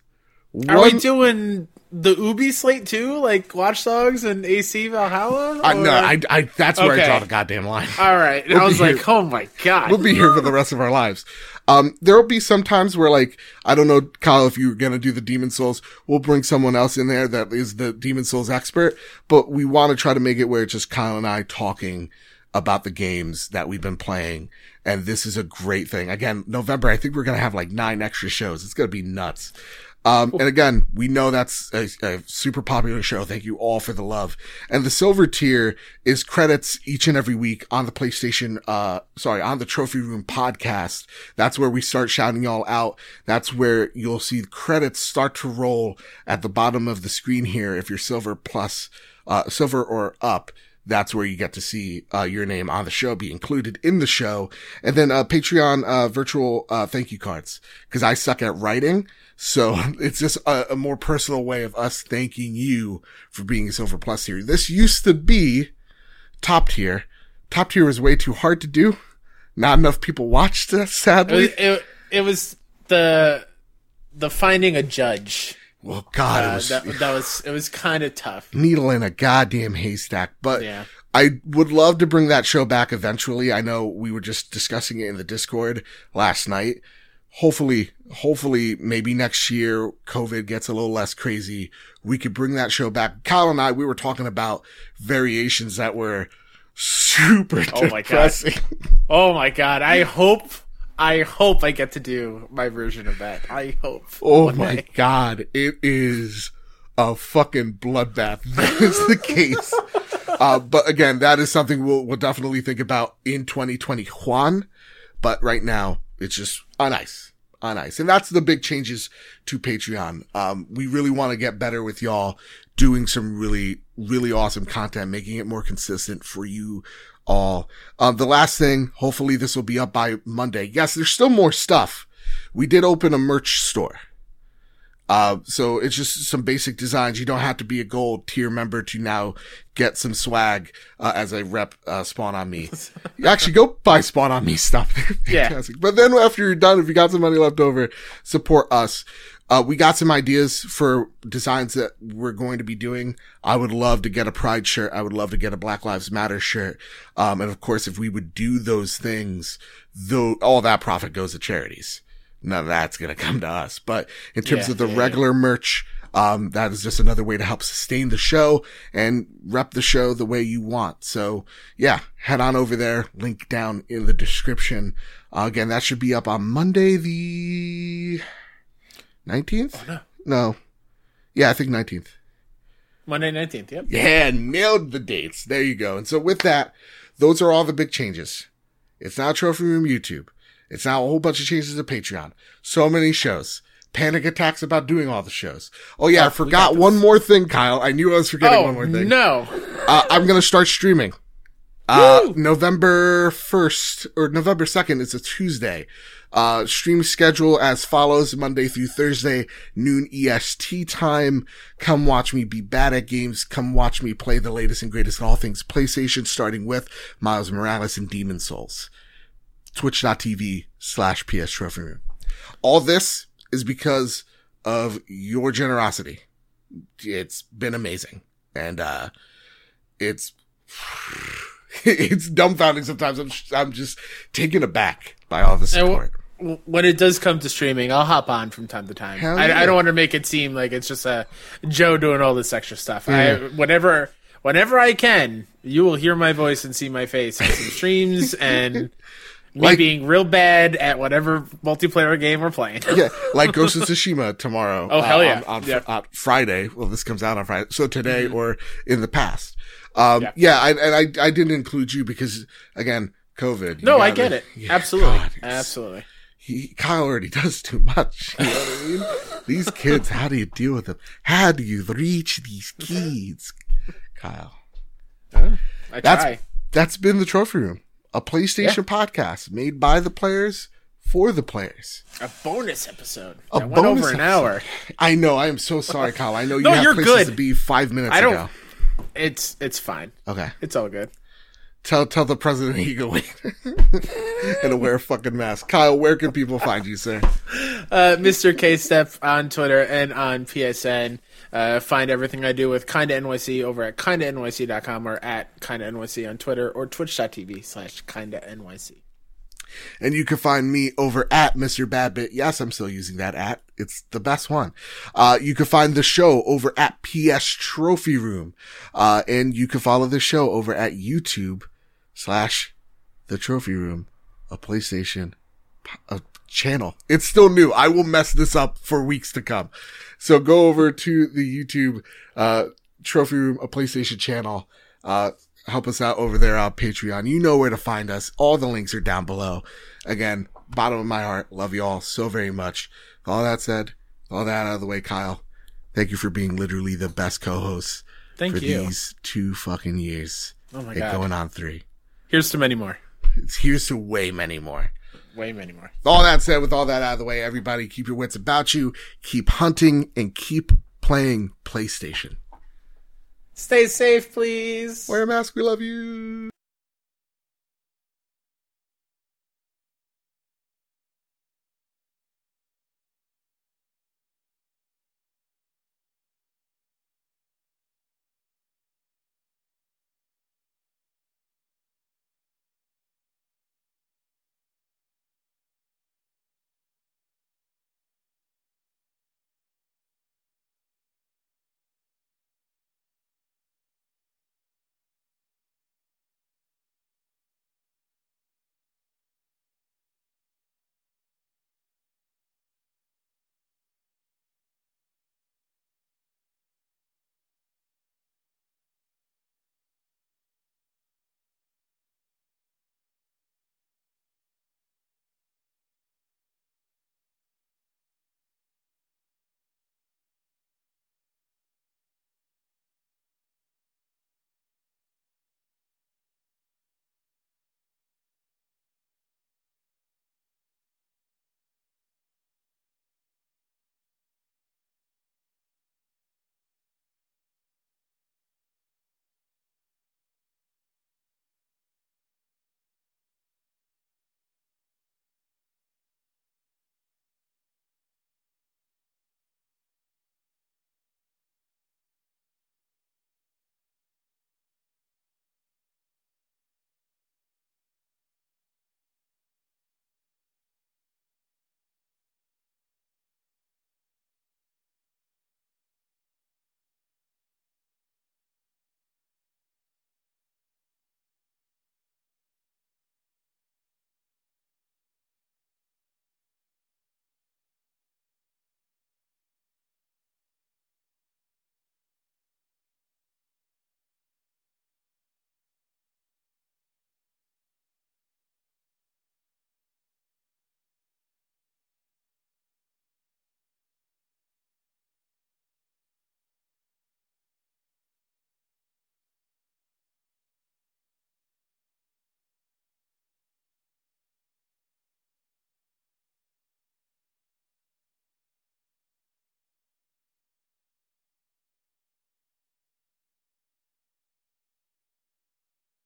Speaker 2: Are we
Speaker 1: One,
Speaker 2: doing the Ubi slate too, like Watch Dogs and AC Valhalla?
Speaker 1: I, no, I, I, that's where I draw the goddamn line.
Speaker 2: All right.
Speaker 1: We'll
Speaker 2: I was like,
Speaker 1: here.
Speaker 2: oh my god.
Speaker 1: we'll be here for the rest of our lives. Um, there will be some times where like, I don't know, Kyle, if you're going to do the Demon's Souls, we'll bring someone else in there that is the Demon's Souls expert, but we want to try to make it where it's just Kyle and I talking about the games that we've been playing. And this is a great thing. Again, November, I think we're going to have like nine extra shows. It's going to be nuts. Um, and again, we know that's a, a super popular show. Thank you all for the love. And the silver tier is credits each and every week on the PlayStation, uh, sorry, on the Trophy Room podcast. That's where we start shouting y'all out. That's where you'll see credits start to roll at the bottom of the screen here. If you're silver plus, uh, silver or up, that's where you get to see uh, your name on the show, be included in the show, and then uh, Patreon uh, virtual uh, thank you cards because I suck at writing, so it's just a, a more personal way of us thanking you for being a Silver Plus tier. This used to be top tier. Top tier was way too hard to do. Not enough people watched us,
Speaker 2: It was,
Speaker 1: sadly.
Speaker 2: it, it was the the finding a judge.
Speaker 1: Well, God, it
Speaker 2: Uh,
Speaker 1: was
Speaker 2: that, that was it was kind of tough.
Speaker 1: needle in a goddamn haystack. But
Speaker 2: Yeah.
Speaker 1: I would love to bring that show back eventually. I know we were just discussing it in the Discord last night. Hopefully, hopefully, maybe next year, COVID gets a little less crazy. We could bring that show back. Kyle and I, we were talking about variations that were super
Speaker 2: Oh my God.
Speaker 1: depressing.
Speaker 2: Oh my god! I hope I hope I get to do my version of that. I hope.
Speaker 1: Oh my
Speaker 2: day.
Speaker 1: god, it is a fucking bloodbath. That is the case. uh, but again, that is something we'll, we'll definitely think about in 2020, Juan. But right now, it's just on ice. On ice. And that's the big changes to Patreon. Um, we really want to get better with y'all doing some really, really awesome content, making it more consistent for you all. Um, the last thing, hopefully this will be up by Monday. Yes, there's still more stuff. We did open a merch store. Uh, so it's just some basic designs. You don't have to be a gold tier member to now get some swag, uh, as a rep, uh, spawn on me. You actually go buy spawn on me stuff.
Speaker 2: Yeah.
Speaker 1: Fantastic. But then after you're done, if you got some money left over, support us. Uh, we got some ideas for designs that we're going to be doing. I would love to get a pride shirt. I would love to get a Black Lives Matter shirt. Um, and of course, if we would do those things, though, all that profit goes to charities none of that's going to come to us. But in terms
Speaker 2: Yeah,
Speaker 1: of the
Speaker 2: yeah, yeah.
Speaker 1: regular merch, um, that is just another way to help sustain the show and rep the show the way you want. So yeah, head on over there. Link down in the description. Uh, again, that should be up on Monday, the 19th?
Speaker 2: no.
Speaker 1: No. Yeah, I think 19th.
Speaker 2: Monday nineteenth. Yep.
Speaker 1: Yeah, nailed the dates. There you go. And so with that, those are all the big changes. It's now Trophy Room YouTube. It's now a whole bunch of changes to Patreon. So many shows. Panic attacks about doing all the shows. Oh yeah, I forgot one more thing, Kyle. I knew I was forgetting
Speaker 2: Oh
Speaker 1: one more thing.
Speaker 2: no!
Speaker 1: Uh, I'm gonna start streaming. Uh, November 1st or November 2nd. It's a Tuesday. Uh, stream schedule as follows, Monday through Thursday, noon EST time. Come watch me be bad at games. Come watch me play the latest and greatest in all things PlayStation, starting with Miles Morales and Demon's Souls. Twitch.tv slash PS Trophy Room. All this is because of your generosity. It's been amazing. And, uh, it's, it's dumbfounding sometimes. I'm, I'm just taken aback by all the support.
Speaker 2: Wh- when it does come to streaming, I'll hop on from time to time.
Speaker 1: Hell
Speaker 2: I. I don't want to make it seem like it's just a Joe doing all this extra stuff.
Speaker 1: Yeah.
Speaker 2: I whenever whenever I can, you will hear my voice and see my face on some streams and me
Speaker 1: Like-
Speaker 2: being real bad at whatever multiplayer game we're playing.
Speaker 1: yeah, like Ghost of Tsushima tomorrow.
Speaker 2: Oh, hell
Speaker 1: uh,
Speaker 2: yeah.
Speaker 1: On, on,
Speaker 2: Yeah.
Speaker 1: on Friday. Well, this comes out on Friday. So today or in the past. Um, yeah,
Speaker 2: Yeah.
Speaker 1: I, and I, I didn't include you because again, COVID.
Speaker 2: no, I
Speaker 1: gotta-
Speaker 2: get it.
Speaker 1: Yeah,
Speaker 2: Absolutely,
Speaker 1: God,
Speaker 2: absolutely.
Speaker 1: He, Kyle already does too much. You know what I mean? These kids, how do you deal with them? How do you reach these kids? Kyle.
Speaker 2: I
Speaker 1: That's
Speaker 2: try.
Speaker 1: that's been the trophy room, a PlayStation podcast made by the players for the players.
Speaker 2: A bonus episode.
Speaker 1: A
Speaker 2: that
Speaker 1: bonus
Speaker 2: over an
Speaker 1: episode.
Speaker 2: hour.
Speaker 1: I know. I am so sorry, Kyle. I know you
Speaker 2: No,
Speaker 1: have
Speaker 2: you're
Speaker 1: places
Speaker 2: good.
Speaker 1: to be five minutes
Speaker 2: I don't-
Speaker 1: ago.
Speaker 2: It's it's fine.
Speaker 1: Okay.
Speaker 2: It's all good.
Speaker 1: Tell tell the president he can wait and wear a fucking mask. Kyle, where can people find you, sir?
Speaker 2: Uh, Mr. K Step on Twitter and on PSN. Uh, find everything I do with Kinda NYC over at KindaNYC.com or at Kinda NYC on Twitter or twitch.tv slash Kinda NYC.
Speaker 1: And you can find me over at Mr. Badbit. Yes, I'm still using that at. It's the best one. Uh, you can find the show over at PS Trophy Room. Uh, and you can follow the show over at YouTube slash the Trophy Room, a PlayStation p- a channel. It's still new. I will mess this up for weeks to come. So go over to the YouTube, uh, Trophy Room, a PlayStation channel. Uh, help us out over there on Patreon. You know where to find us. All the links are down below. Again, bottom of my heart, love you all so very much. With all that said, all that out of the way, Kyle, thank you for being literally the best co-host
Speaker 2: Thank
Speaker 1: for
Speaker 2: you.
Speaker 1: these two fucking years.
Speaker 2: Oh my
Speaker 1: and
Speaker 2: God.
Speaker 1: going on three.
Speaker 2: Here's to many more.
Speaker 1: Here's to way many more.
Speaker 2: Way many more.
Speaker 1: All that said, with all that out of the way, everybody keep your wits about you, keep hunting, and keep playing PlayStation.
Speaker 2: Stay safe, please.
Speaker 1: Wear a mask. We love you.